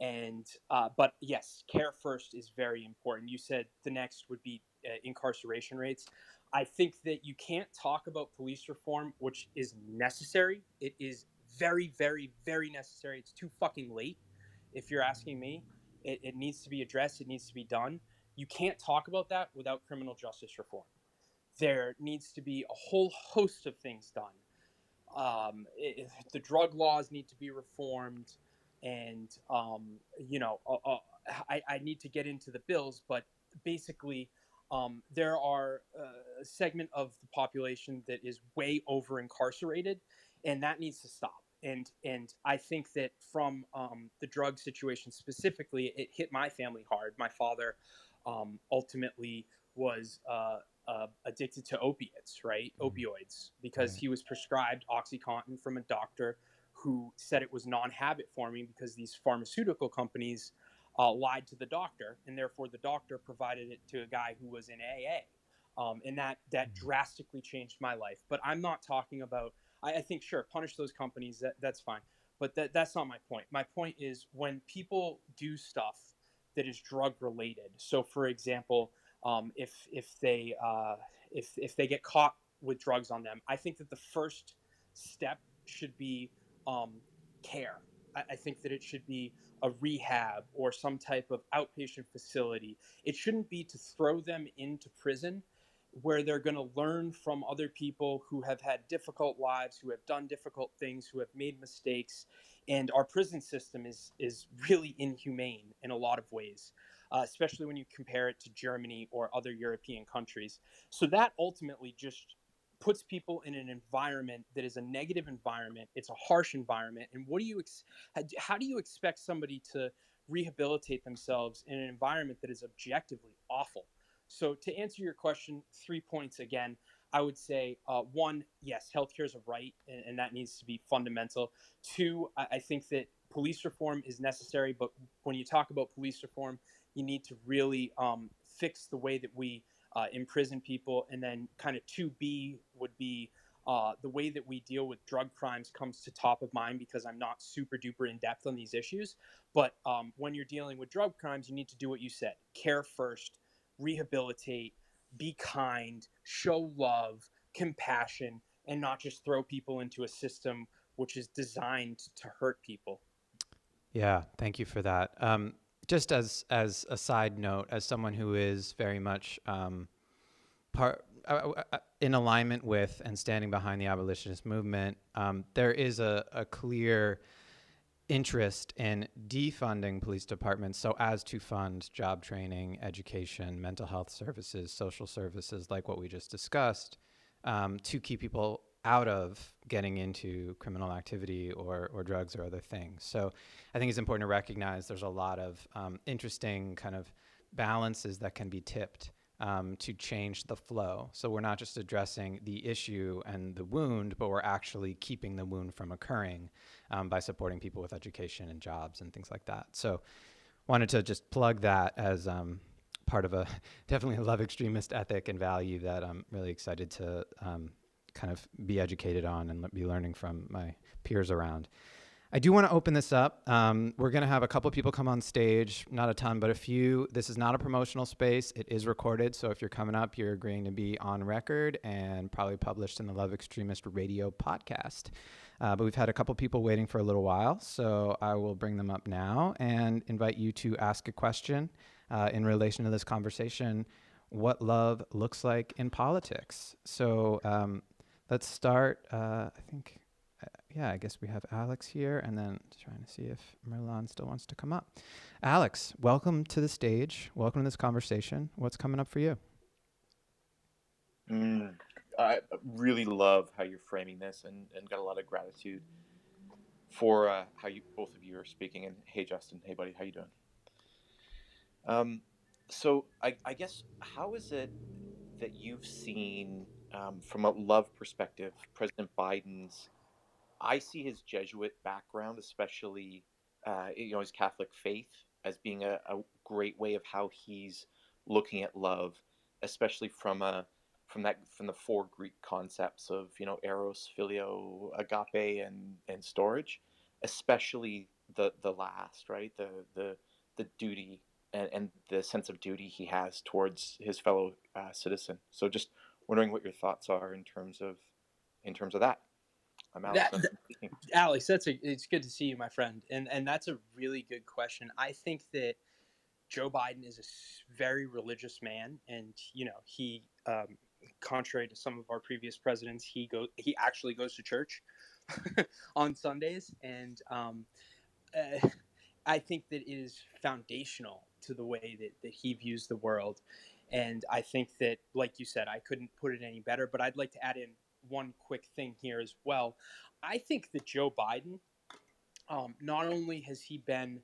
And uh, but yes, care first is very important. You said the next would be uh, incarceration rates. I think that you can't talk about police reform, which is necessary. It is very, very, very necessary. It's too fucking late, if you're asking me. It, it needs to be addressed. It needs to be done. You can't talk about that without criminal justice reform there needs to be a whole host of things done. Um, i the drug laws need to be reformed, and um, you know, uh, uh, I, I need to get into the bills, but basically, um, there are uh, a segment of the population that is way over incarcerated, and that needs to stop. And and I think that from um, the drug situation specifically, it hit my family hard. My father um, ultimately was uh, uh, addicted to opiates, right? Mhm. Opioids, because Right. he was prescribed OxyContin from a doctor who said it was non-habit forming because these pharmaceutical companies uh, lied to the doctor, and therefore the doctor provided it to a guy who was in AA, um, and that that Mhm. drastically changed my life. But I'm not talking about. I, I think sure, punish those companies. That that's fine. But that, that's not my point. My point is when people do stuff that is drug related. So, for example, um, if if they uh, if if they get caught with drugs on them, I think that the first step should be um, care. I, I think that it should be a rehab or some type of outpatient facility. It shouldn't be to throw them into prison where they're going to learn from other people who have had difficult lives, who have done difficult things, who have made mistakes. And our prison system is is really inhumane in a lot of ways uh, especially when you compare it to Germany or other European countries. So that ultimately just puts people in an environment that is a negative environment. It's a harsh environment. And what do you ex- how- do you expect somebody to rehabilitate themselves in an environment that is objectively awful? So to answer your question, three points again. I would say uh, one, yes, healthcare is a right, and, and that needs to be fundamental. Two, I, I think that police reform is necessary, but when you talk about police reform, you need to really um, fix the way that we uh, imprison people. And then, kind of 2B would be uh, the way that we deal with drug crimes comes to top of mind because I'm not super duper in depth on these issues. But um, when you're dealing with drug crimes, you need to do what you said care first, rehabilitate, be kind, show love, compassion, and not just throw people into a system which is designed to hurt people. Yeah, thank you for that. Um, just as as a side note, as someone who is very much um, part uh, uh, in alignment with and standing behind the abolitionist movement, um, there is a, a clear interest in defunding police departments so as to fund job training, education, mental health services, social services, like what we just discussed, um, to keep people out of getting into criminal activity or, or drugs or other things. So I think it's important to recognize there's a lot of um, interesting kind of balances that can be tipped um, to change the flow. So we're not just addressing the issue and the wound, but we're actually keeping the wound from occurring um, by supporting people with education and jobs and things like that. So wanted to just plug that as um, part of a definitely a love extremist ethic and value that I'm really excited to um, kind of be educated on and be learning from my peers around. I do want to open this up. Um, we're going to have a couple people come on stage, not a ton, but a few. This is not a promotional space. It is recorded. So if you're coming up, you're agreeing to be on record and probably published in the Love Extremist radio podcast. Uh, but we've had a couple people waiting for a little while, so I will bring them up now and invite you to ask a question uh, in relation to this conversation what love looks like in politics. So um, let's start. Uh, I think, uh, yeah, I guess we have Alex here, and then trying to see if Merlan still wants to come up. Alex, welcome to the stage. Welcome to this conversation. What's coming up for you? Mm, I really love how you're framing this and, and got a lot of gratitude for uh, how you both of you are speaking. And hey, Justin, hey, buddy, how you doing? Um, so I, I guess how is it that you've seen um, from a love perspective President Biden's? I see his Jesuit background, especially uh, you know his Catholic faith, as being a, a great way of how he's looking at love, especially from a from that from the four Greek concepts of you know eros, phileo, agape, and and storge, especially the the last right the the the duty and, and the sense of duty he has towards his fellow uh, citizen. So just wondering what your thoughts are in terms of in terms of that. I'm Alex. That- Alex, that's a, it's good to see you, my friend, and and that's a really good question. I think that Joe Biden is a very religious man, and you know he, um, contrary to some of our previous presidents, he go he actually goes to church on Sundays, and um, uh, I think that it is foundational to the way that, that he views the world. And I think that, like you said, I couldn't put it any better, but I'd like to add in one quick thing here as well. I think that Joe Biden, um, not only has he been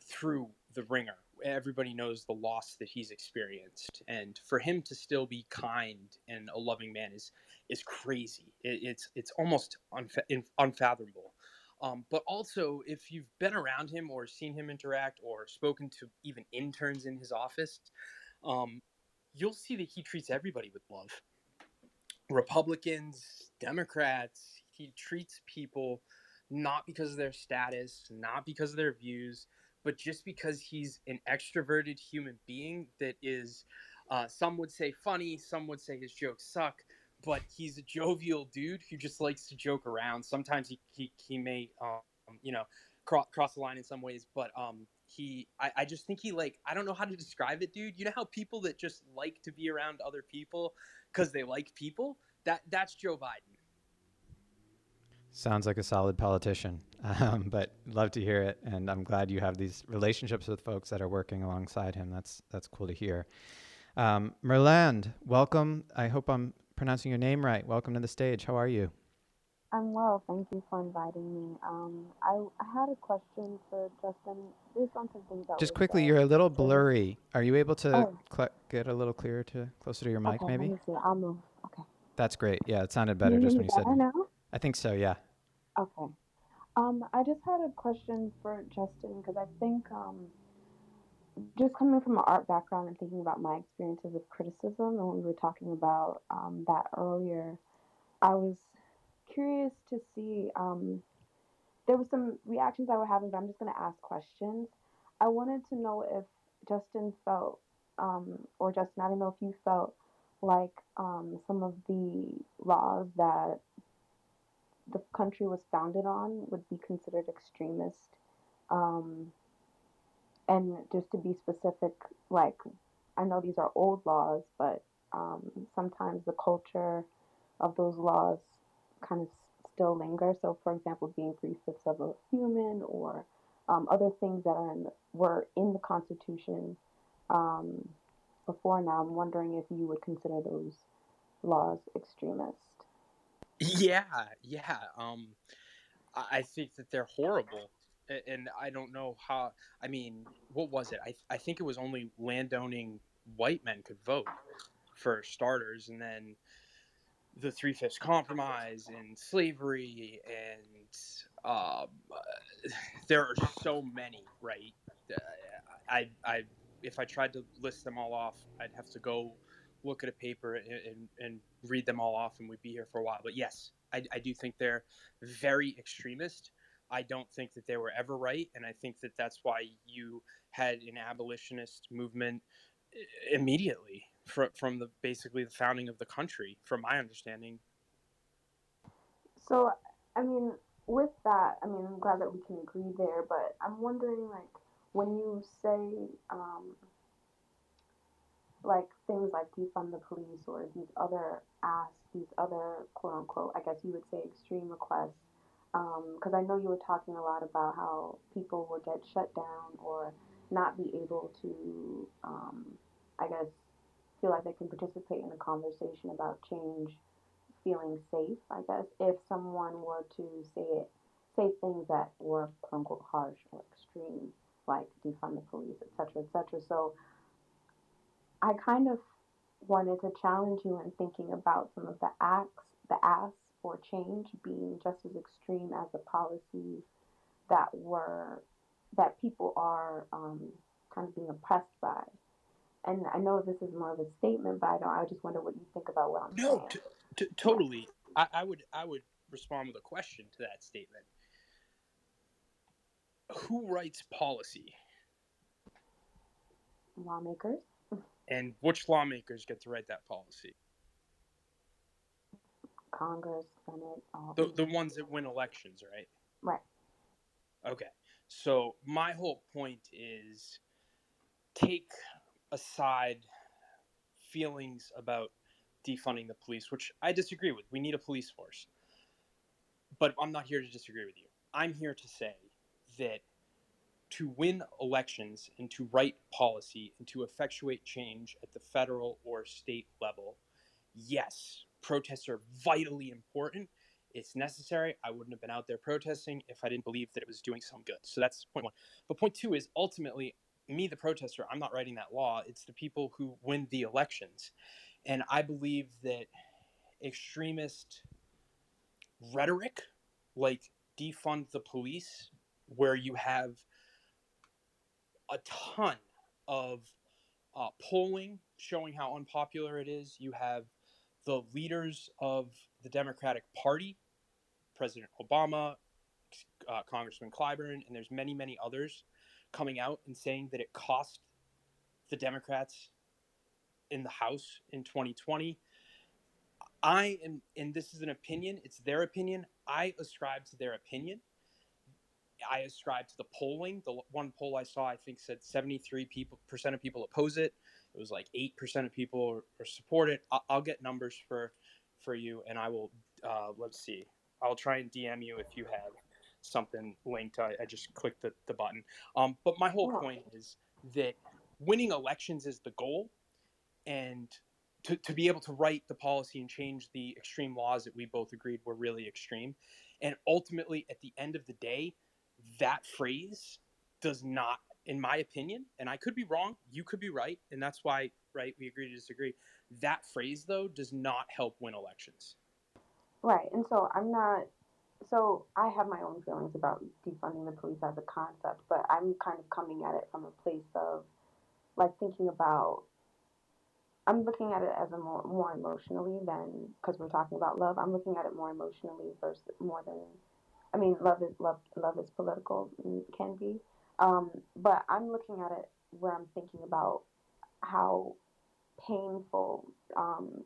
through the wringer, everybody knows the loss that he's experienced, and for him to still be kind and a loving man is is crazy. It, it's it's almost unfa- unfathomable. Um, but also, if you've been around him or seen him interact or spoken to even interns in his office, um, you'll see that he treats everybody with love. Republicans, Democrats, he treats people not because of their status, not because of their views, but just because he's an extroverted human being that is, uh, some would say funny, some would say his jokes suck, but he's a jovial dude who just likes to joke around. Sometimes he, he, he may, um, you know, cross, cross the line in some ways, but um, he, I, I just think he like, I don't know how to describe it, dude. You know how people that just like to be around other people because they like people? That That's Joe Biden. Sounds like a solid politician, um, but love to hear it, and I'm glad you have these relationships with folks that are working alongside him. That's that's cool to hear. Um, Merland, welcome. I hope I'm pronouncing your name right. Welcome to the stage. How are you? I'm well, thank you for inviting me. Um, I, I had a question for Justin based on some things that Just was quickly, said. you're a little blurry. Are you able to Oh. cl- get a little clearer to closer to your mic, okay, maybe? Let me see. I'll move. Okay. That's great. Yeah, it sounded better you just when you said. now? I think so. Yeah. Okay. Um, I just had a question for Justin because I think um, just coming from an art background and thinking about my experiences of criticism, and when we were talking about um, that earlier, I was curious to see. Um, there were some reactions I were having, but I'm just going to ask questions. I wanted to know if Justin felt, um, or Justin, I don't know if you felt like um, some of the laws that the country was founded on would be considered extremist. Um, and just to be specific, like I know these are old laws, but um, sometimes the culture of those laws kind of still linger. So, for example, being fifths of a human, or um, other things that are in, were in the Constitution um, before now. I'm wondering if you would consider those laws extremist. Yeah, yeah. Um, I, I think that they're horrible, and I don't know how. I mean, what was it? I I think it was only landowning white men could vote, for starters, and then the Three Fifths Compromise and slavery, and um, there are so many, right? Uh, I I if I tried to list them all off, I'd have to go look at a paper and, and, and read them all off and we'd be here for a while. But yes, I, I do think they're very extremist. I don't think that they were ever right. And I think that that's why you had an abolitionist movement immediately from, from the basically the founding of the country, from my understanding. So, I mean, with that, I mean, I'm glad that we can agree there, but I'm wondering, like, when you say, um, like, things like defund the police or these other asks, these other quote unquote, I guess you would say extreme requests, because I know you were talking a lot about how people would get shut down or not be able to, um, I guess, feel like they can participate in a conversation about change feeling safe, I guess, if someone were to say it, say things that were quote unquote harsh or extreme, like defund the police, etc., etc. So I kind of wanted to challenge you in thinking about some of the acts, the asks for change being just as extreme as the policies that were that people are um, kind of being oppressed by. And I know this is more of a statement, but I don't. I just wonder what you think about what I'm No, saying. t- t- totally. I, I would I would respond with a question to that statement. Who writes policy, Lawmakers. and which lawmakers get to write that policy? Congress, Senate, all The the ones that win elections, right? Right. Okay. So my whole point is take aside feelings about defunding the police, which I disagree with. We need a police force. But I'm not here to disagree with you. I'm here to say that to win elections and to write policy and to effectuate change at the federal or state level, yes, protests are vitally important. It's necessary. I wouldn't have been out there protesting if I didn't believe that it was doing some good. So that's point one. But point two is ultimately, me, the protester, I'm not writing that law. It's the people who win the elections. And I believe that extremist rhetoric, like defund the police, where you have a ton of uh, polling showing how unpopular it is. You have the leaders of the Democratic Party, President Obama, uh, Congressman Clyburn, and there's many, many others coming out and saying that it cost the Democrats in the House in 2020. I am, and this is an opinion, it's their opinion. I ascribe to their opinion. I ascribe to the polling. The one poll I saw, I think, said 73 people percent of people oppose it. It was like eight percent of people or, or support it. I'll, I'll get numbers for for you, and I will. Uh, let's see. I'll try and DM you if you have something linked. I, I just clicked the, the button. Um, but my whole point is that winning elections is the goal, and to, to be able to write the policy and change the extreme laws that we both agreed were really extreme. And ultimately, at the end of the day, that phrase does not, in my opinion, and I could be wrong, you could be right, and that's why, right, we agree to disagree. That phrase, though, does not help win elections. Right, and so I'm not. So I have my own feelings about defunding the police as a concept, but I'm kind of coming at it from a place of like thinking about. I'm looking at it as a more more emotionally than because we're talking about love. I'm looking at it more emotionally versus more than. I mean, love is love. Love is political, can be. Um, but I'm looking at it where I'm thinking about how painful um,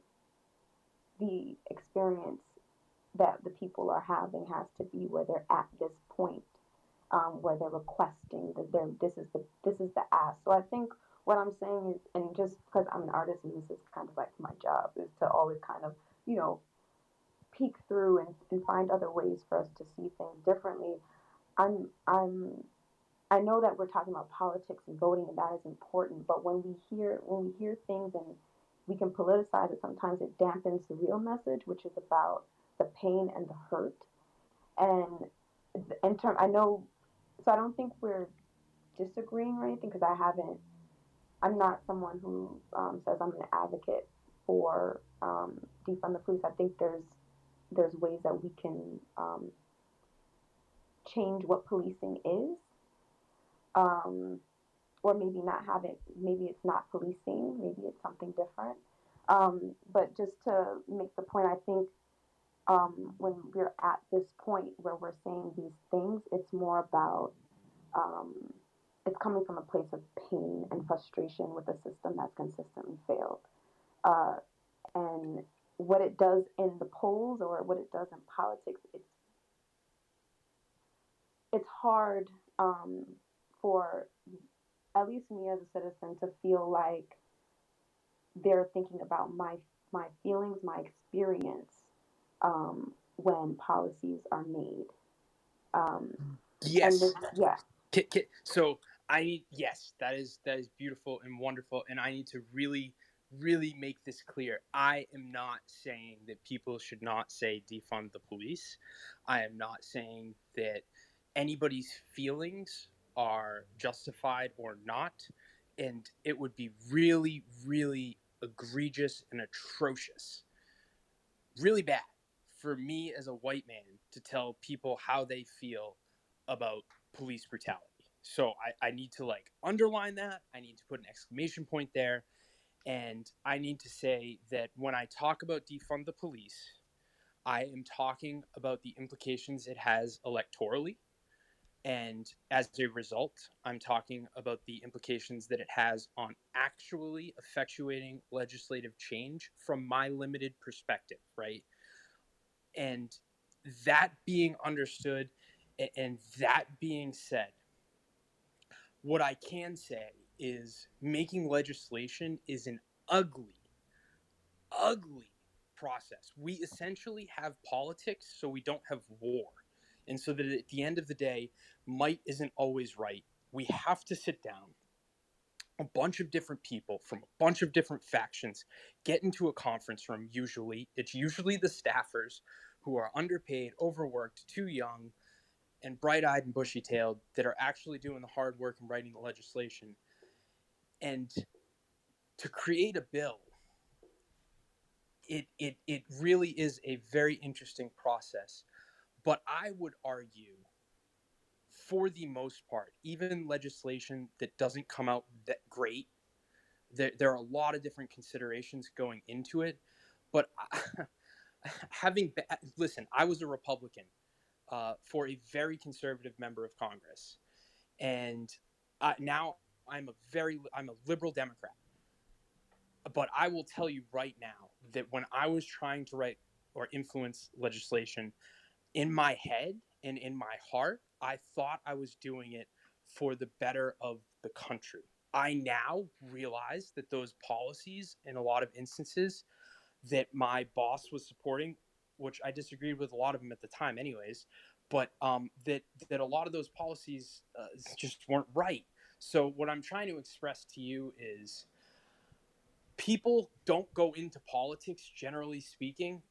the experience that the people are having has to be where they're at this point, um, where they're requesting that they're this is the this is the ask. So I think what I'm saying is, and just because I'm an artist and this is kind of like my job, is to always kind of you know peek through and, and find other ways for us to see things differently. I'm I'm I know that we're talking about politics and voting and that is important, but when we hear when we hear things and we can politicize it, sometimes it dampens the real message, which is about the pain and the hurt. And in term, I know, so I don't think we're disagreeing or anything because I haven't. I'm not someone who um, says I'm an advocate for um, defund the police. I think there's there's ways that we can um, change what policing is, um, or maybe not have it. Maybe it's not policing. Maybe it's something different. Um, but just to make the point, I think um, when we're at this point where we're saying these things, it's more about um, it's coming from a place of pain and frustration with a system that's consistently failed. Uh, and what it does in the polls or what it does in politics, it's it's hard um, for at least me as a citizen to feel like they're thinking about my my feelings, my experience um, when policies are made. Um, Yes. this, yeah, so I need yes, that is that is beautiful and wonderful, and I need to really, really make this clear. I am not saying that people should not say defund the police. I am not saying that anybody's feelings are justified or not, and it would be really, really egregious and atrocious, really bad for me as a white man to tell people how they feel about police brutality. So I, I need to like underline that. I need to put an exclamation point there. And I need to say that when I talk about defund the police, I am talking about the implications it has electorally. And as a result, I'm talking about the implications that it has on actually effectuating legislative change from my limited perspective, right? And that being understood and that being said, what I can say is making legislation is an ugly, ugly process. We essentially have politics so we don't have war. And so that at the end of the day, might isn't always right. We have to sit down, a bunch of different people from a bunch of different factions get into a conference room, usually. It's usually the staffers who are underpaid, overworked, too young, and bright-eyed and bushy-tailed that are actually doing the hard work and writing the legislation. And to create a bill it, it, it really is a very interesting process. But i would argue for the most part even legislation that doesn't come out that great there, there are a lot of different considerations going into it. But having listen i was a republican uh, for a very conservative member of Congress, and uh, now I'm a very I'm a liberal Democrat. But I will tell you right now that when I was trying to write or influence legislation, in my head and in my heart, I thought I was doing it for the better of the country. I now realize that those policies, in a lot of instances, that my boss was supporting which I disagreed with a lot of them at the time, anyways. But um, that that a lot of those policies uh, just weren't right. So what I'm trying to express to you is, people don't go into politics, generally speaking,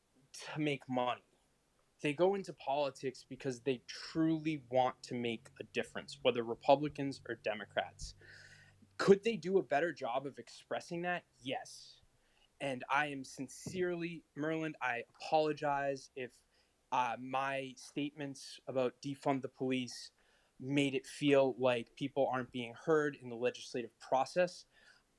to make money. They go into politics because they truly want to make a difference, whether Republicans or Democrats. Could they do a better job of expressing that? Yes and I am sincerely, Merlin, I apologize if uh, my statements about defund the police made it feel like people aren't being heard in the legislative process.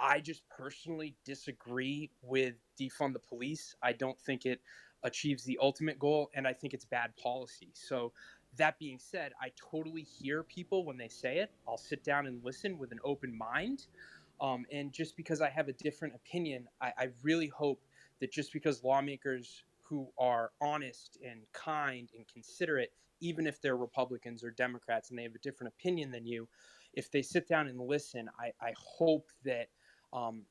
I just personally disagree with defund the police. I don't think it achieves the ultimate goal, and I think it's bad policy. So, that being said, I totally hear people when they say it. I'll sit down and listen with an open mind. Um, and just because I have a different opinion, I, I really hope that just because lawmakers who are honest and kind and considerate, even if they're Republicans or Democrats and they have a different opinion than you, if they sit down and listen, I, I hope that um,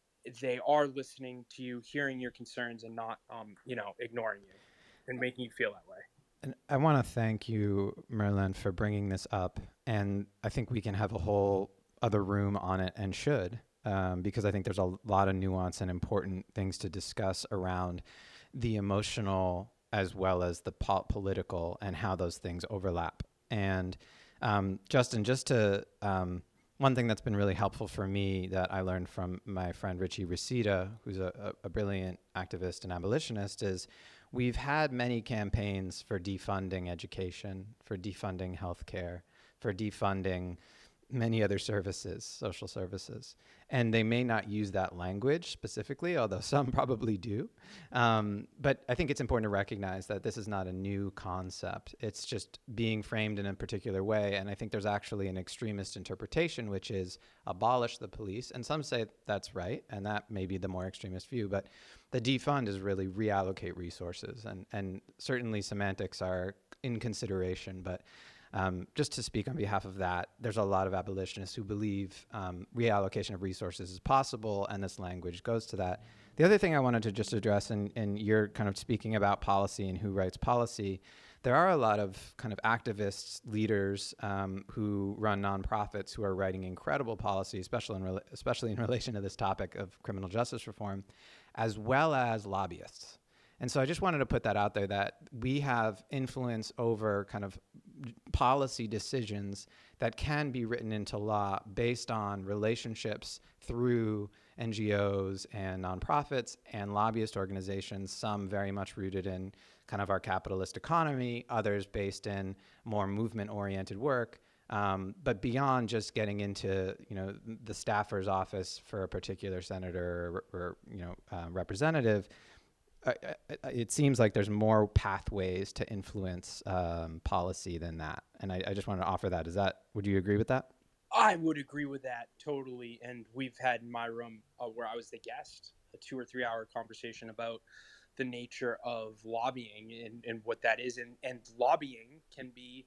they are listening to you, hearing your concerns, and not, um, you know, ignoring you and making you feel that way. And I want to thank you, Merlin, for bringing this up. And I think we can have a whole other room on it and should um, because I think there's a lot of nuance and important things to discuss around the emotional as well as the po- political and how those things overlap. And um, Justin, just to um, one thing that's been really helpful for me that I learned from my friend Richie Reseda, who's a, a brilliant activist and abolitionist, is we've had many campaigns for defunding education, for defunding healthcare, for defunding many other services, social services. And they may not use that language specifically, although some probably do. Um, but I think it's important to recognize that this is not a new concept. It's just being framed in a particular way. And I think there's actually an extremist interpretation, which is abolish the police. And some say that's right. And that may be the more extremist view. But the defund is really reallocate resources. And, and certainly semantics are in consideration. But Um, just to speak on behalf of that, there's a lot of abolitionists who believe um, reallocation of resources is possible, and this language goes to that. The other thing I wanted to just address, and, and you're kind of speaking about policy and who writes policy, there are a lot of kind of activists, leaders um, who run nonprofits who are writing incredible policy, especially in, rela- especially in relation to this topic of criminal justice reform, as well as lobbyists. And so I just wanted to put that out there that we have influence over kind of policy decisions that can be written into law based on relationships through NGOs and nonprofits and lobbyist organizations, some very much rooted in kind of our capitalist economy, others based in more movement oriented work. Um, but beyond just getting into you know the staffer's office for a particular senator or, or you know uh, representative, it seems like there's more pathways to influence um, policy than that. And I, I just wanted to offer that. Is that would you agree with that? I would agree with that totally. And we've had in my room uh, where I was the guest a two or three hour conversation about the nature of lobbying and, and what that is. And, and lobbying can be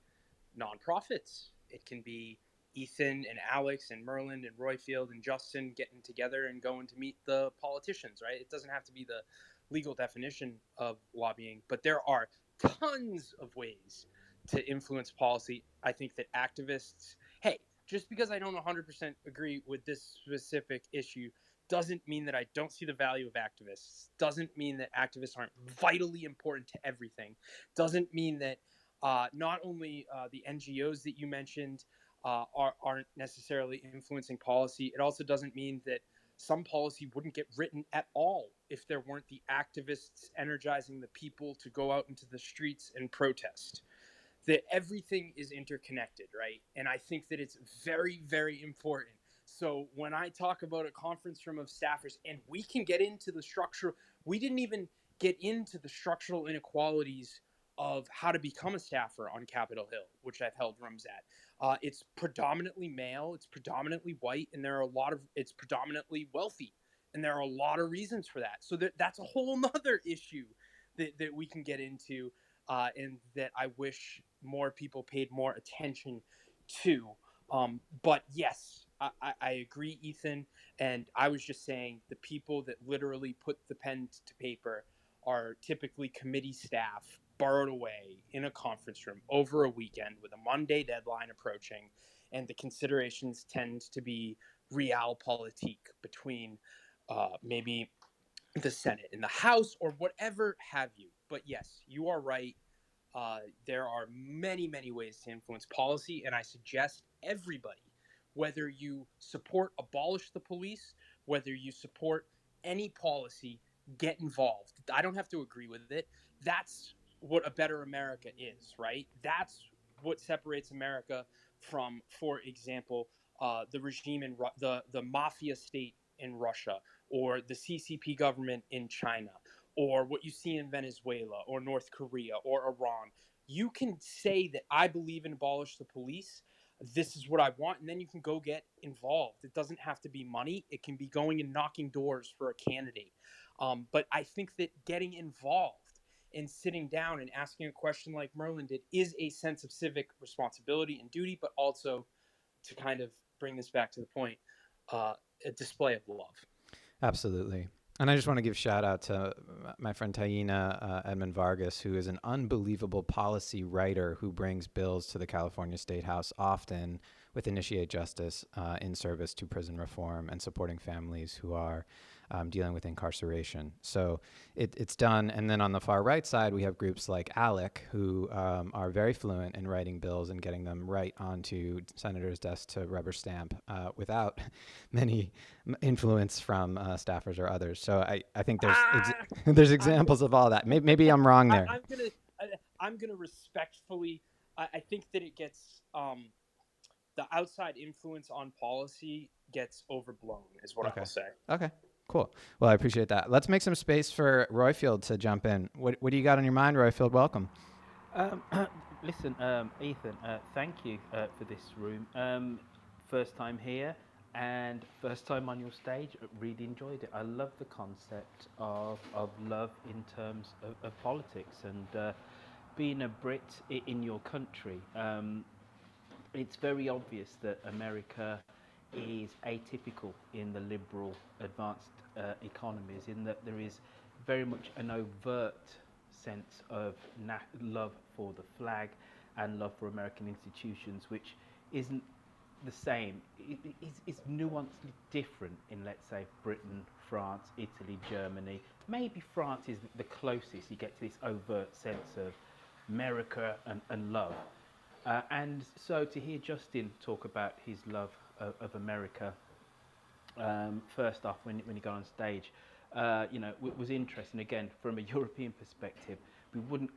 nonprofits, it can be Ethan and Alex and Merlin and Royfield and Justin getting together and going to meet the politicians, right? It doesn't have to be the legal definition of lobbying, but there are tons of ways to influence policy. I think that activists, hey, just because I don't 100% agree with this specific issue doesn't mean that I don't see the value of activists. Doesn't mean that activists aren't vitally important to everything. Doesn't mean that uh, not only uh, the NGOs that you mentioned uh, are, aren't necessarily influencing policy. It also doesn't mean that some policy wouldn't get written at all if there weren't the activists energizing the people to go out into the streets and protest. That everything is interconnected, right? And I think that it's very, very important. So when I talk about a conference room of staffers, and we can get into the structural, we didn't even get into the structural inequalities of how to become a staffer on Capitol Hill, which I've held rooms at. Uh, it's predominantly male, it's predominantly white, and there are a lot of it's predominantly wealthy, and there are a lot of reasons for that. So that, that's a whole nother issue that, that we can get into, uh, and that I wish more people paid more attention to. Um, but yes, I, I agree, Ethan. And I was just saying the people that literally put the pen to paper are typically committee staff borrowed away in a conference room over a weekend with a Monday deadline approaching, and the considerations tend to be realpolitik between uh, maybe the Senate and the House or whatever have you. But yes, you are right. Uh, there are many, many ways to influence policy, and I suggest everybody, whether you support abolish the police, whether you support any policy, get involved. I don't have to agree with it. That's what a better America is, right? That's what separates America from, for example, uh, the regime in Ru- the the mafia state in Russia, or the CCP government in China, or what you see in Venezuela, or North Korea, or Iran. You can say that I believe in abolish the police. This is what I want, and then you can go get involved. It doesn't have to be money. It can be going and knocking doors for a candidate. Um, but I think that getting involved and sitting down and asking a question like Merlin did is a sense of civic responsibility and duty, but also to kind of bring this back to the point, uh, a display of love. Absolutely. And I just want to give shout out to my friend Taina uh, Edmond Vargas, who is an unbelievable policy writer who brings bills to the California State House often with Initiate Justice uh, in service to prison reform and supporting families who are um, dealing with incarceration. So it, it's done. And then on the far right side, we have groups like ALEC, who um, are very fluent in writing bills and getting them right onto senators' desks to rubber stamp uh, without many influence from uh, staffers or others. So I, I think there's ex- Ah! there's examples of all that. Maybe, maybe I'm wrong there. I, am gonna I, I'm gonna respectfully. I, I think that it gets um, the outside influence on policy gets overblown. Is what Okay. I will say. Okay, cool. Well, I appreciate that. Let's make some space for Royfield to jump in. What, what do you got on your mind, Royfield? Welcome. Um, listen, um, Ethan, uh, thank you uh, for this room. Um, first time here and first time on your stage. Really enjoyed it. I love the concept of, of love in terms of, of politics and uh, being a Brit in your country. Um, it's very obvious that America is atypical in the liberal advanced uh, economies in that there is very much an overt sense of love for the flag and love for American institutions, which isn't the same. It, it's, it's nuancedly different in, let's say, Britain, France, Italy, Germany. Maybe France is the closest you get to this overt sense of America and, and love. Uh, and so to hear Justin talk about his love of, America, um, first off, when, when he got on stage, uh, you know, w- was interesting. Again, from a European perspective, we wouldn't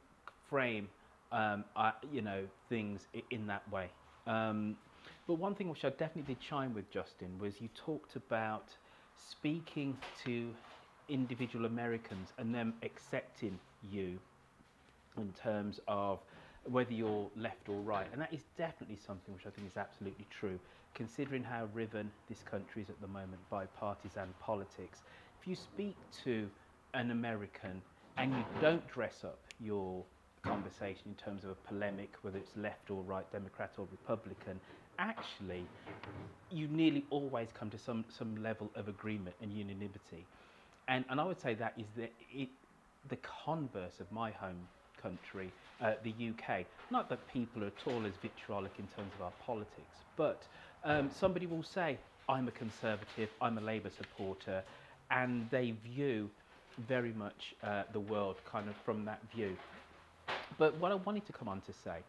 frame, um, you know, things in that way. Um, but one thing which I definitely did chime with Justin was you talked about speaking to individual Americans and them accepting you in terms of whether you're left or right. And that is definitely something which I think is absolutely true, considering how riven this country is at the moment by partisan politics. If you speak to an American and you don't dress up your conversation in terms of a polemic, whether it's left or right, Democrat or Republican, actually, you nearly always come to some, some level of agreement and unanimity. And, and I would say that is the, it, the converse of my home country, uh, the UK. Not that people are at all as vitriolic in terms of our politics, but um, somebody will say, I'm a Conservative, I'm a Labour supporter, and they view very much uh, the world kind of from that view. But what I wanted to come on to say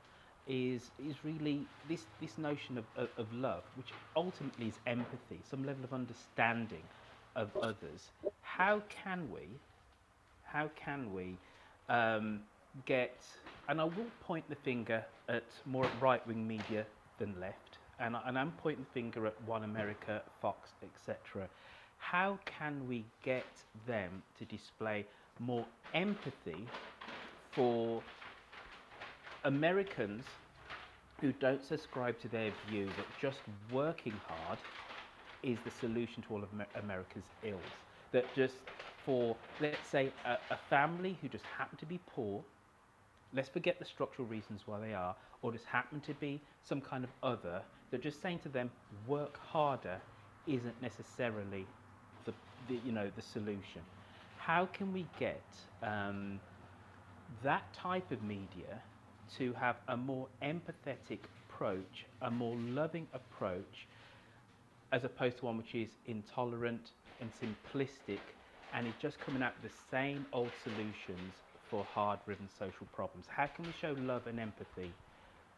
is is really this this notion of, of, of love, which ultimately is empathy, some level of understanding of others. How can we, how can we um, get, and I will point the finger at more at right wing media than left, and, and I'm pointing finger at One America, Fox, etc. How can we get them to display more empathy for Americans who don't subscribe to their view that just working hard is the solution to all of America's ills. That just for, let's say, a, a family who just happen to be poor, let's forget the structural reasons why they are, or just happen to be some kind of other, that just saying to them, work harder isn't necessarily the, the you know, the solution. How can we get um, that type of media to have a more empathetic approach, a more loving approach, as opposed to one which is intolerant and simplistic and is just coming out with the same old solutions for hard driven social problems. How can we show love and empathy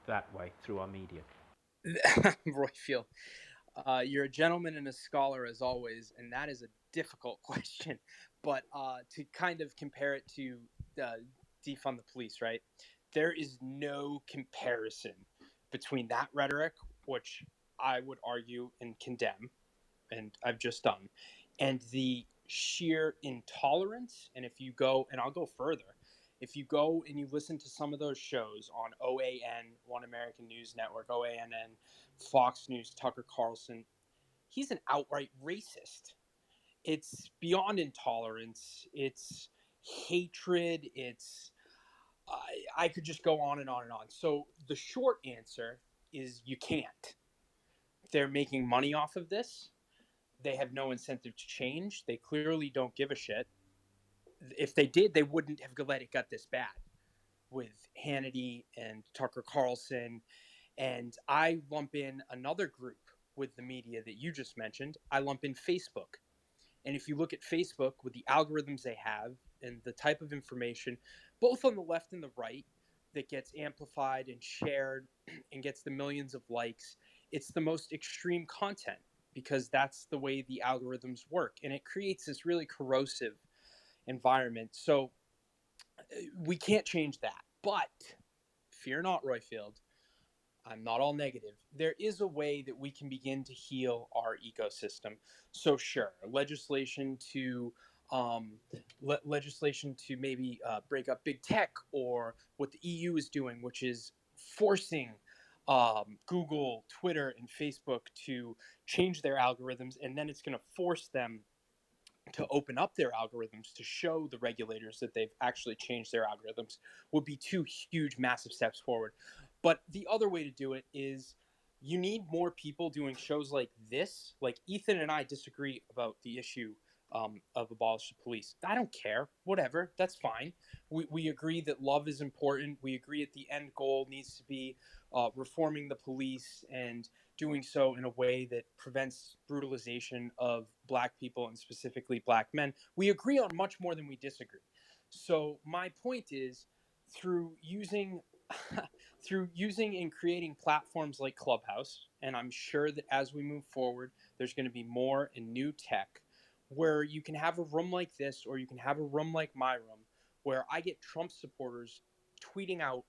that way through our media? Royfield, uh, you're a gentleman and a scholar as always, and that is a difficult question. But uh, to kind of compare it to uh, defund the police, right? There is no comparison between that rhetoric, which I would argue and condemn, and I've just done, and the sheer intolerance. And if you go, and I'll go further, if you go and you listen to some of those shows on OAN, One American News Network, OANN, Fox News, Tucker Carlson, he's an outright racist. It's beyond intolerance. It's hatred. It's I, I could just go on and on and on. So the short answer is you can't. They're making money off of this. They have no incentive to change. They clearly don't give a shit. If they did, they wouldn't have let it get this bad with Hannity and Tucker Carlson. And I lump in another group with the media that you just mentioned. I lump in Facebook. And if you look at Facebook with the algorithms they have and the type of information, both on the left and the right, that gets amplified and shared and gets the millions of likes, it's the most extreme content because that's the way the algorithms work. And it creates this really corrosive environment. So uh, we can't change that. But fear not, Royfield. I'm not all negative. There is a way that we can begin to heal our ecosystem. So, sure, legislation to um, le- legislation to maybe uh, break up big tech, or what the EU is doing, which is forcing um, Google, Twitter, and Facebook to change their algorithms, and then it's going to force them to open up their algorithms to show the regulators that they've actually changed their algorithms would be two huge, massive steps forward. But the other way to do it is you need more people doing shows like this. Like Ethan and I disagree about the issue um, of abolish the police. I don't care. Whatever. That's fine. We, we agree that love is important. We agree that the end goal needs to be uh, reforming the police and doing so in a way that prevents brutalization of black people and specifically black men. We agree on much more than we disagree. So my point is through using through using and creating platforms like Clubhouse, and I'm sure that as we move forward, there's going to be more and new tech where you can have a room like this or you can have a room like my room where I get Trump supporters tweeting out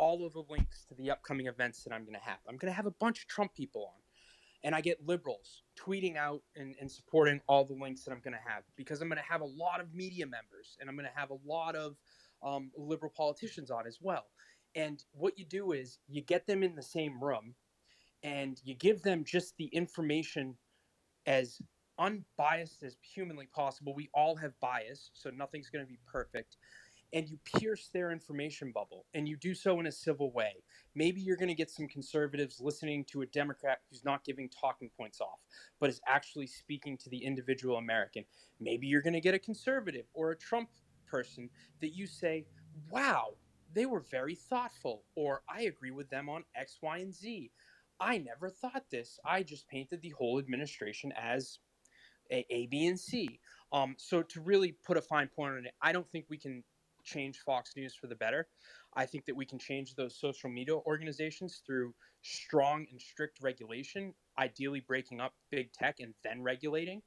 all of the links to the upcoming events that I'm going to have. I'm going to have a bunch of Trump people on. And I get liberals tweeting out and, and supporting all the links that I'm going to have because I'm going to have a lot of media members and I'm going to have a lot of um, liberal politicians on as well. And what you do is you get them in the same room and you give them just the information as unbiased as humanly possible. We all have bias, so nothing's going to be perfect. And you pierce their information bubble, and you do so in a civil way. Maybe you're going to get some conservatives listening to a Democrat who's not giving talking points off, but is actually speaking to the individual American. Maybe you're going to get a conservative or a Trump person that you say, wow, they were very thoughtful, or I agree with them on X, Y, and Z. I never thought this. I just painted the whole administration as a, a B, and C. Um, so to really put a fine point on it, I don't think we can change Fox News for the better. I think that we can change those social media organizations through strong and strict regulation, ideally breaking up big tech and then regulating.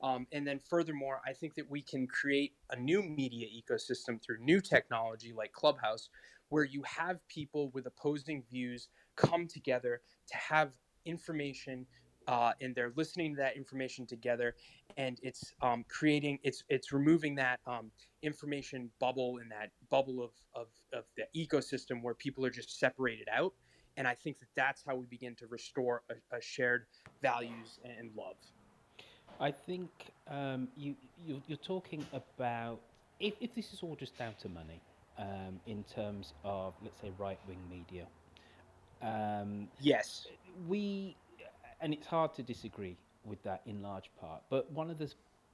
Um, and then, furthermore, I think that we can create a new media ecosystem through new technology like Clubhouse, where you have people with opposing views come together to have information uh, and they're listening to that information together and it's um, creating it's it's removing that um, information bubble and that bubble of, of, of the ecosystem where people are just separated out and i think that that's how we begin to restore a, a shared values and love I think um, you, you you're talking about if, if this is all just down to money um, in terms of let's say right wing media. Um, yes we and it's hard to disagree with that in large part. But one of the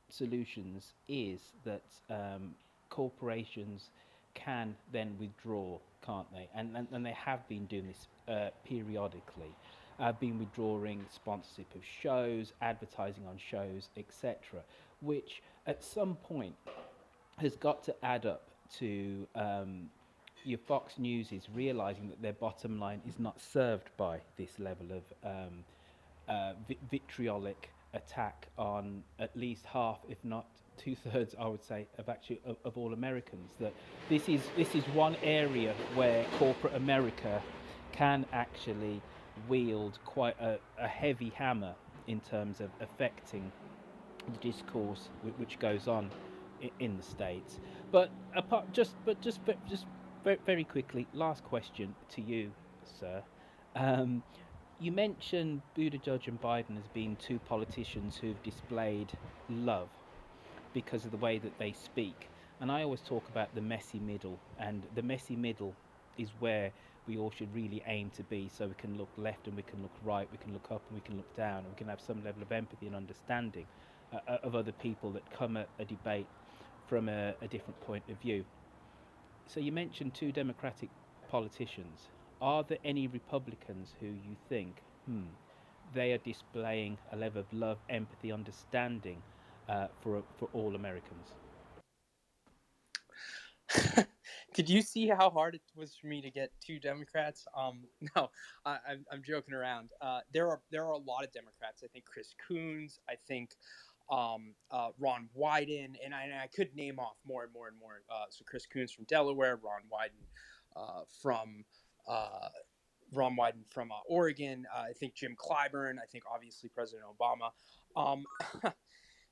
solutions is that um, corporations can then withdraw, can't they? And and, and they have been doing this uh, periodically. Uh, been withdrawing sponsorship of shows, advertising on shows, etc., which at some point has got to add up to um, your Fox News is realizing that their bottom line is not served by this level of um, uh, vi- vitriolic attack on at least half, if not two thirds, I would say, of actually of, of all Americans. That this is this is one area where corporate America can actually wield quite a, a heavy hammer in terms of affecting the discourse whi- which goes on in the states. But apart, just but just just ve- very quickly, last question to you, sir. Um, you mentioned Buttigieg and Biden as being two politicians who've displayed love because of the way that they speak. And I always talk about the messy middle, and the messy middle is where we all should really aim to be so we can look left and we can look right, we can look up and we can look down, and we can have some level of empathy and understanding uh, uh, of other people that come at a debate from a, a different point of view. So you mentioned two Democratic politicians. Are there any Republicans who you think, hmm, they are displaying a level of love, empathy, understanding uh, for for all Americans? Did you see how hard it was for me to get two Democrats? Um, no, I, I'm, I'm joking around. Uh, there are there are a lot of Democrats. I think Chris Coons. I think um, uh, Ron Wyden, and I, and I could name off more and more and more. Uh, so Chris Coons from Delaware, Ron Wyden uh, from uh, Ron Wyden from uh, Oregon. Uh, I think Jim Clyburn. I think obviously President Obama. Um,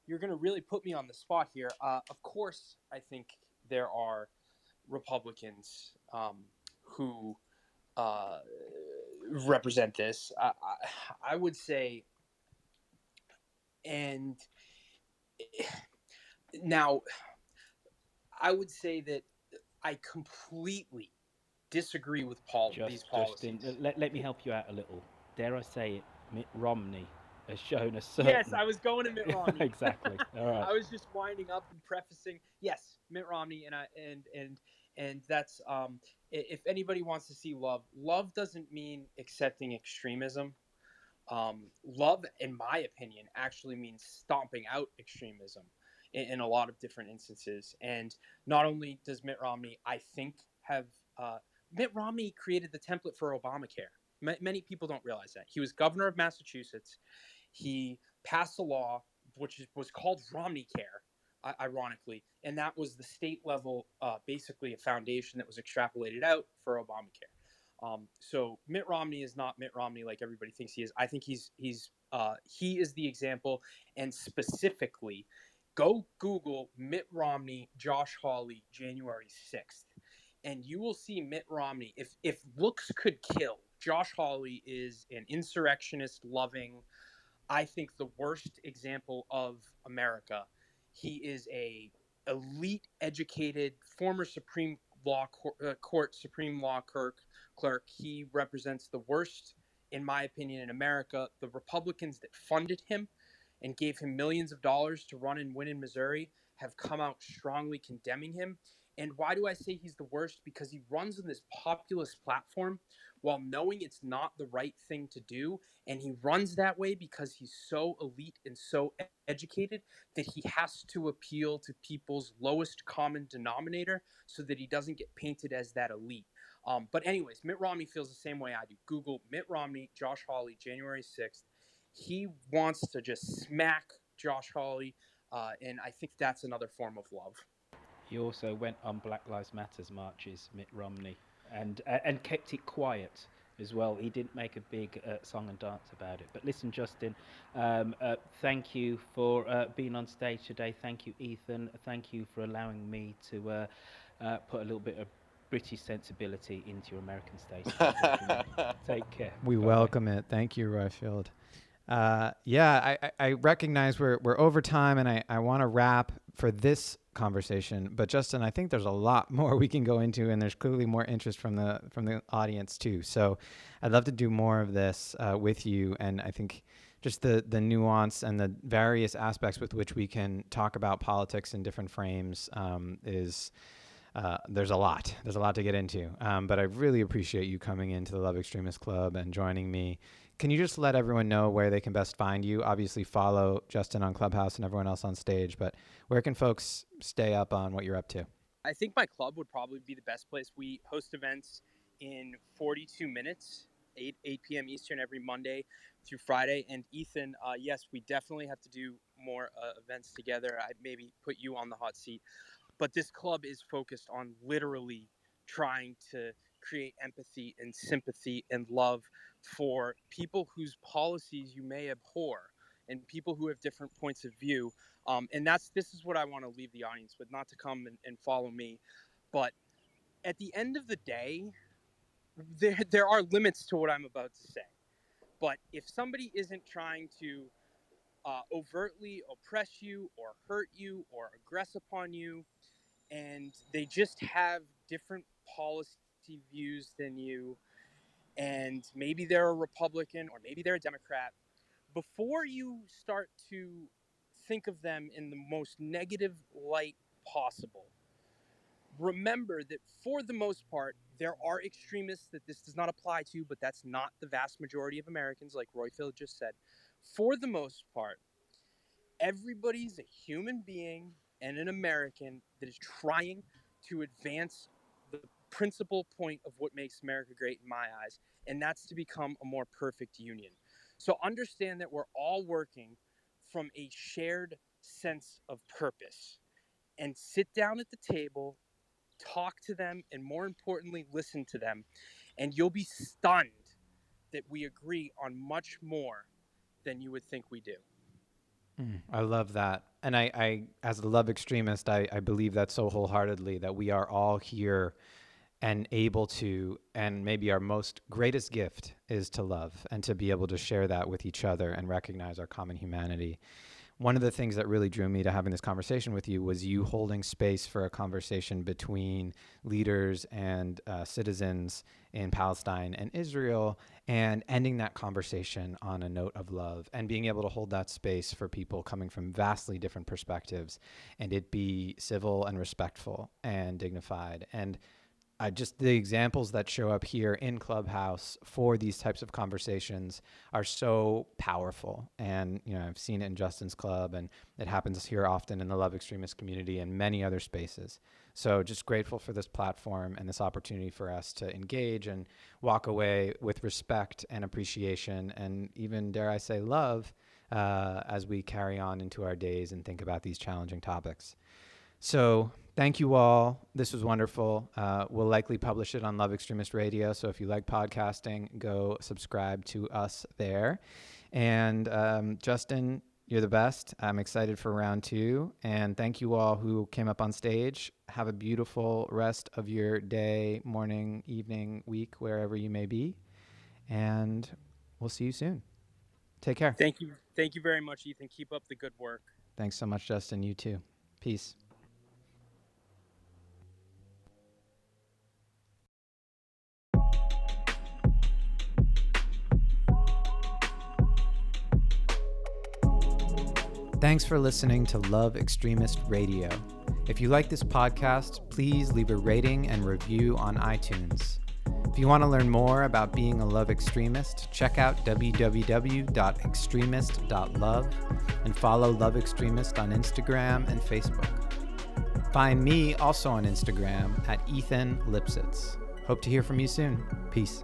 you're going to really put me on the spot here. Uh, of course, I think there are Republicans um, who uh, represent this. I, I, I would say, and now I would say that I completely disagree with Paul these policies. Justin, let, let me help you out a little. dare I say it, Mitt Romney has shown a certain. Yes, I was going to Mitt Romney. exactly. All right. I was just winding up and prefacing. Yes, Mitt Romney, and I and and and that's um. If anybody wants to see love, love doesn't mean accepting extremism. Um, love, in my opinion, actually means stomping out extremism in, in a lot of different instances. And not only does Mitt Romney, I think, have uh, Mitt Romney created the template for Obamacare. Ma- many people don't realize that he was governor of Massachusetts. He passed a law which was called Romney Care, ironically, and that was the state level, uh, basically a foundation that was extrapolated out for Obamacare. Um, so Mitt Romney is not Mitt Romney like everybody thinks he is. I think he's he's uh, he is the example, and specifically, go Google Mitt Romney, Josh Hawley, January sixth, and you will see Mitt Romney. If if looks could kill, Josh Hawley is an insurrectionist loving. I think the worst example of America. He is a elite, educated, former Supreme Law Court, uh, Court Supreme Law clerk. Clerk. He represents the worst, in my opinion, in America. The Republicans that funded him and gave him millions of dollars to run and win in Missouri have come out strongly condemning him. And why do I say he's the worst? Because he runs on this populist platform while knowing it's not the right thing to do. And he runs that way because he's so elite and so educated that he has to appeal to people's lowest common denominator so that he doesn't get painted as that elite. Um, but, anyways, Mitt Romney feels the same way I do. Google Mitt Romney, Josh Hawley, January 6th. He wants to just smack Josh Hawley. Uh, and I think that's another form of love. He also went on Black Lives Matters marches, Mitt Romney, and uh, and kept it quiet as well. He didn't make a big uh, song and dance about it. But listen, Justin, um, uh, thank you for uh, being on stage today. Thank you, Ethan. Thank you for allowing me to uh, uh, put a little bit of British sensibility into your American stage. Take care. We Bye-bye. welcome it. Thank you, Royfield. Uh, yeah, I, I, I recognize we're, we're over time and I, I want to wrap for this conversation. But Justin, I think there's a lot more we can go into and there's clearly more interest from the from the audience too. So I'd love to do more of this uh, with you. And I think just the, the nuance and the various aspects with which we can talk about politics in different frames um, is uh, there's a lot. There's a lot to get into. Um, but I really appreciate you coming into the Love Extremist Club and joining me. Can you just let everyone know where they can best find you? Obviously, follow Justin on Clubhouse and everyone else on stage, but where can folks stay up on what you're up to? I think my club would probably be the best place. We host events in 42 minutes, 8 8 p.m. Eastern every Monday through Friday. And Ethan, uh, yes, we definitely have to do more uh, events together. I maybe put you on the hot seat, but this club is focused on literally trying to create empathy and sympathy and love for people whose policies you may abhor and people who have different points of view um, and that's this is what I want to leave the audience with, not to come and, and follow me, but at the end of the day, there there are limits to what I'm about to say. But if somebody isn't trying to uh, overtly oppress you or hurt you or aggress upon you, and they just have different policy views than you, and maybe they're a Republican or maybe they're a Democrat, before you start to think of them in the most negative light possible. Remember that for the most part, there are extremists that this does not apply to, but that's not the vast majority of Americans, like Roy Royfield just said. For the most part, everybody's a human being and an American that is trying to advance principal point of what makes America great in my eyes, and that's to become a more perfect union. So understand that we're all working from a shared sense of purpose and sit down at the table, talk to them, and more importantly, listen to them. And you'll be stunned that we agree on much more than you would think we do. Mm, I love that. And I, I as a love extremist, I, I believe that so wholeheartedly that we are all here and able to, and maybe our most greatest gift is to love and to be able to share that with each other and recognize our common humanity. one of the things that really drew me to having this conversation with you was you holding space for a conversation between leaders and uh, citizens in Palestine and Israel, and ending that conversation on a note of love and being able to hold that space for people coming from vastly different perspectives and it be civil and respectful and dignified. And uh, just the examples that show up here in Clubhouse for these types of conversations are so powerful. And, you know, I've seen it in Justin's Club, and it happens here often in the Love Extremist community and many other spaces. So just grateful for this platform and this opportunity for us to engage and walk away with respect and appreciation and even, dare I say, love uh, as we carry on into our days and think about these challenging topics. So thank you all. This was wonderful. Uh, we'll likely publish it on Love Extremist Radio. So if you like podcasting, go subscribe to us there. And um, Justin, you're the best. I'm excited for round two. And thank you all who came up on stage. Have a beautiful rest of your day, morning, evening, week, wherever you may be. And we'll see you soon. Take care. Thank you. Thank you very much, Ethan. Keep up the good work. Thanks so much, Justin. You too. Peace. Thanks for listening to Love Extremist Radio. If you like this podcast, please leave a rating and review on iTunes. If you want to learn more about being a love extremist, check out www.extremist.love and follow Love Extremist on Instagram and Facebook. Find me also on Instagram at Ethan Lipsitz. Hope to hear from you soon. Peace.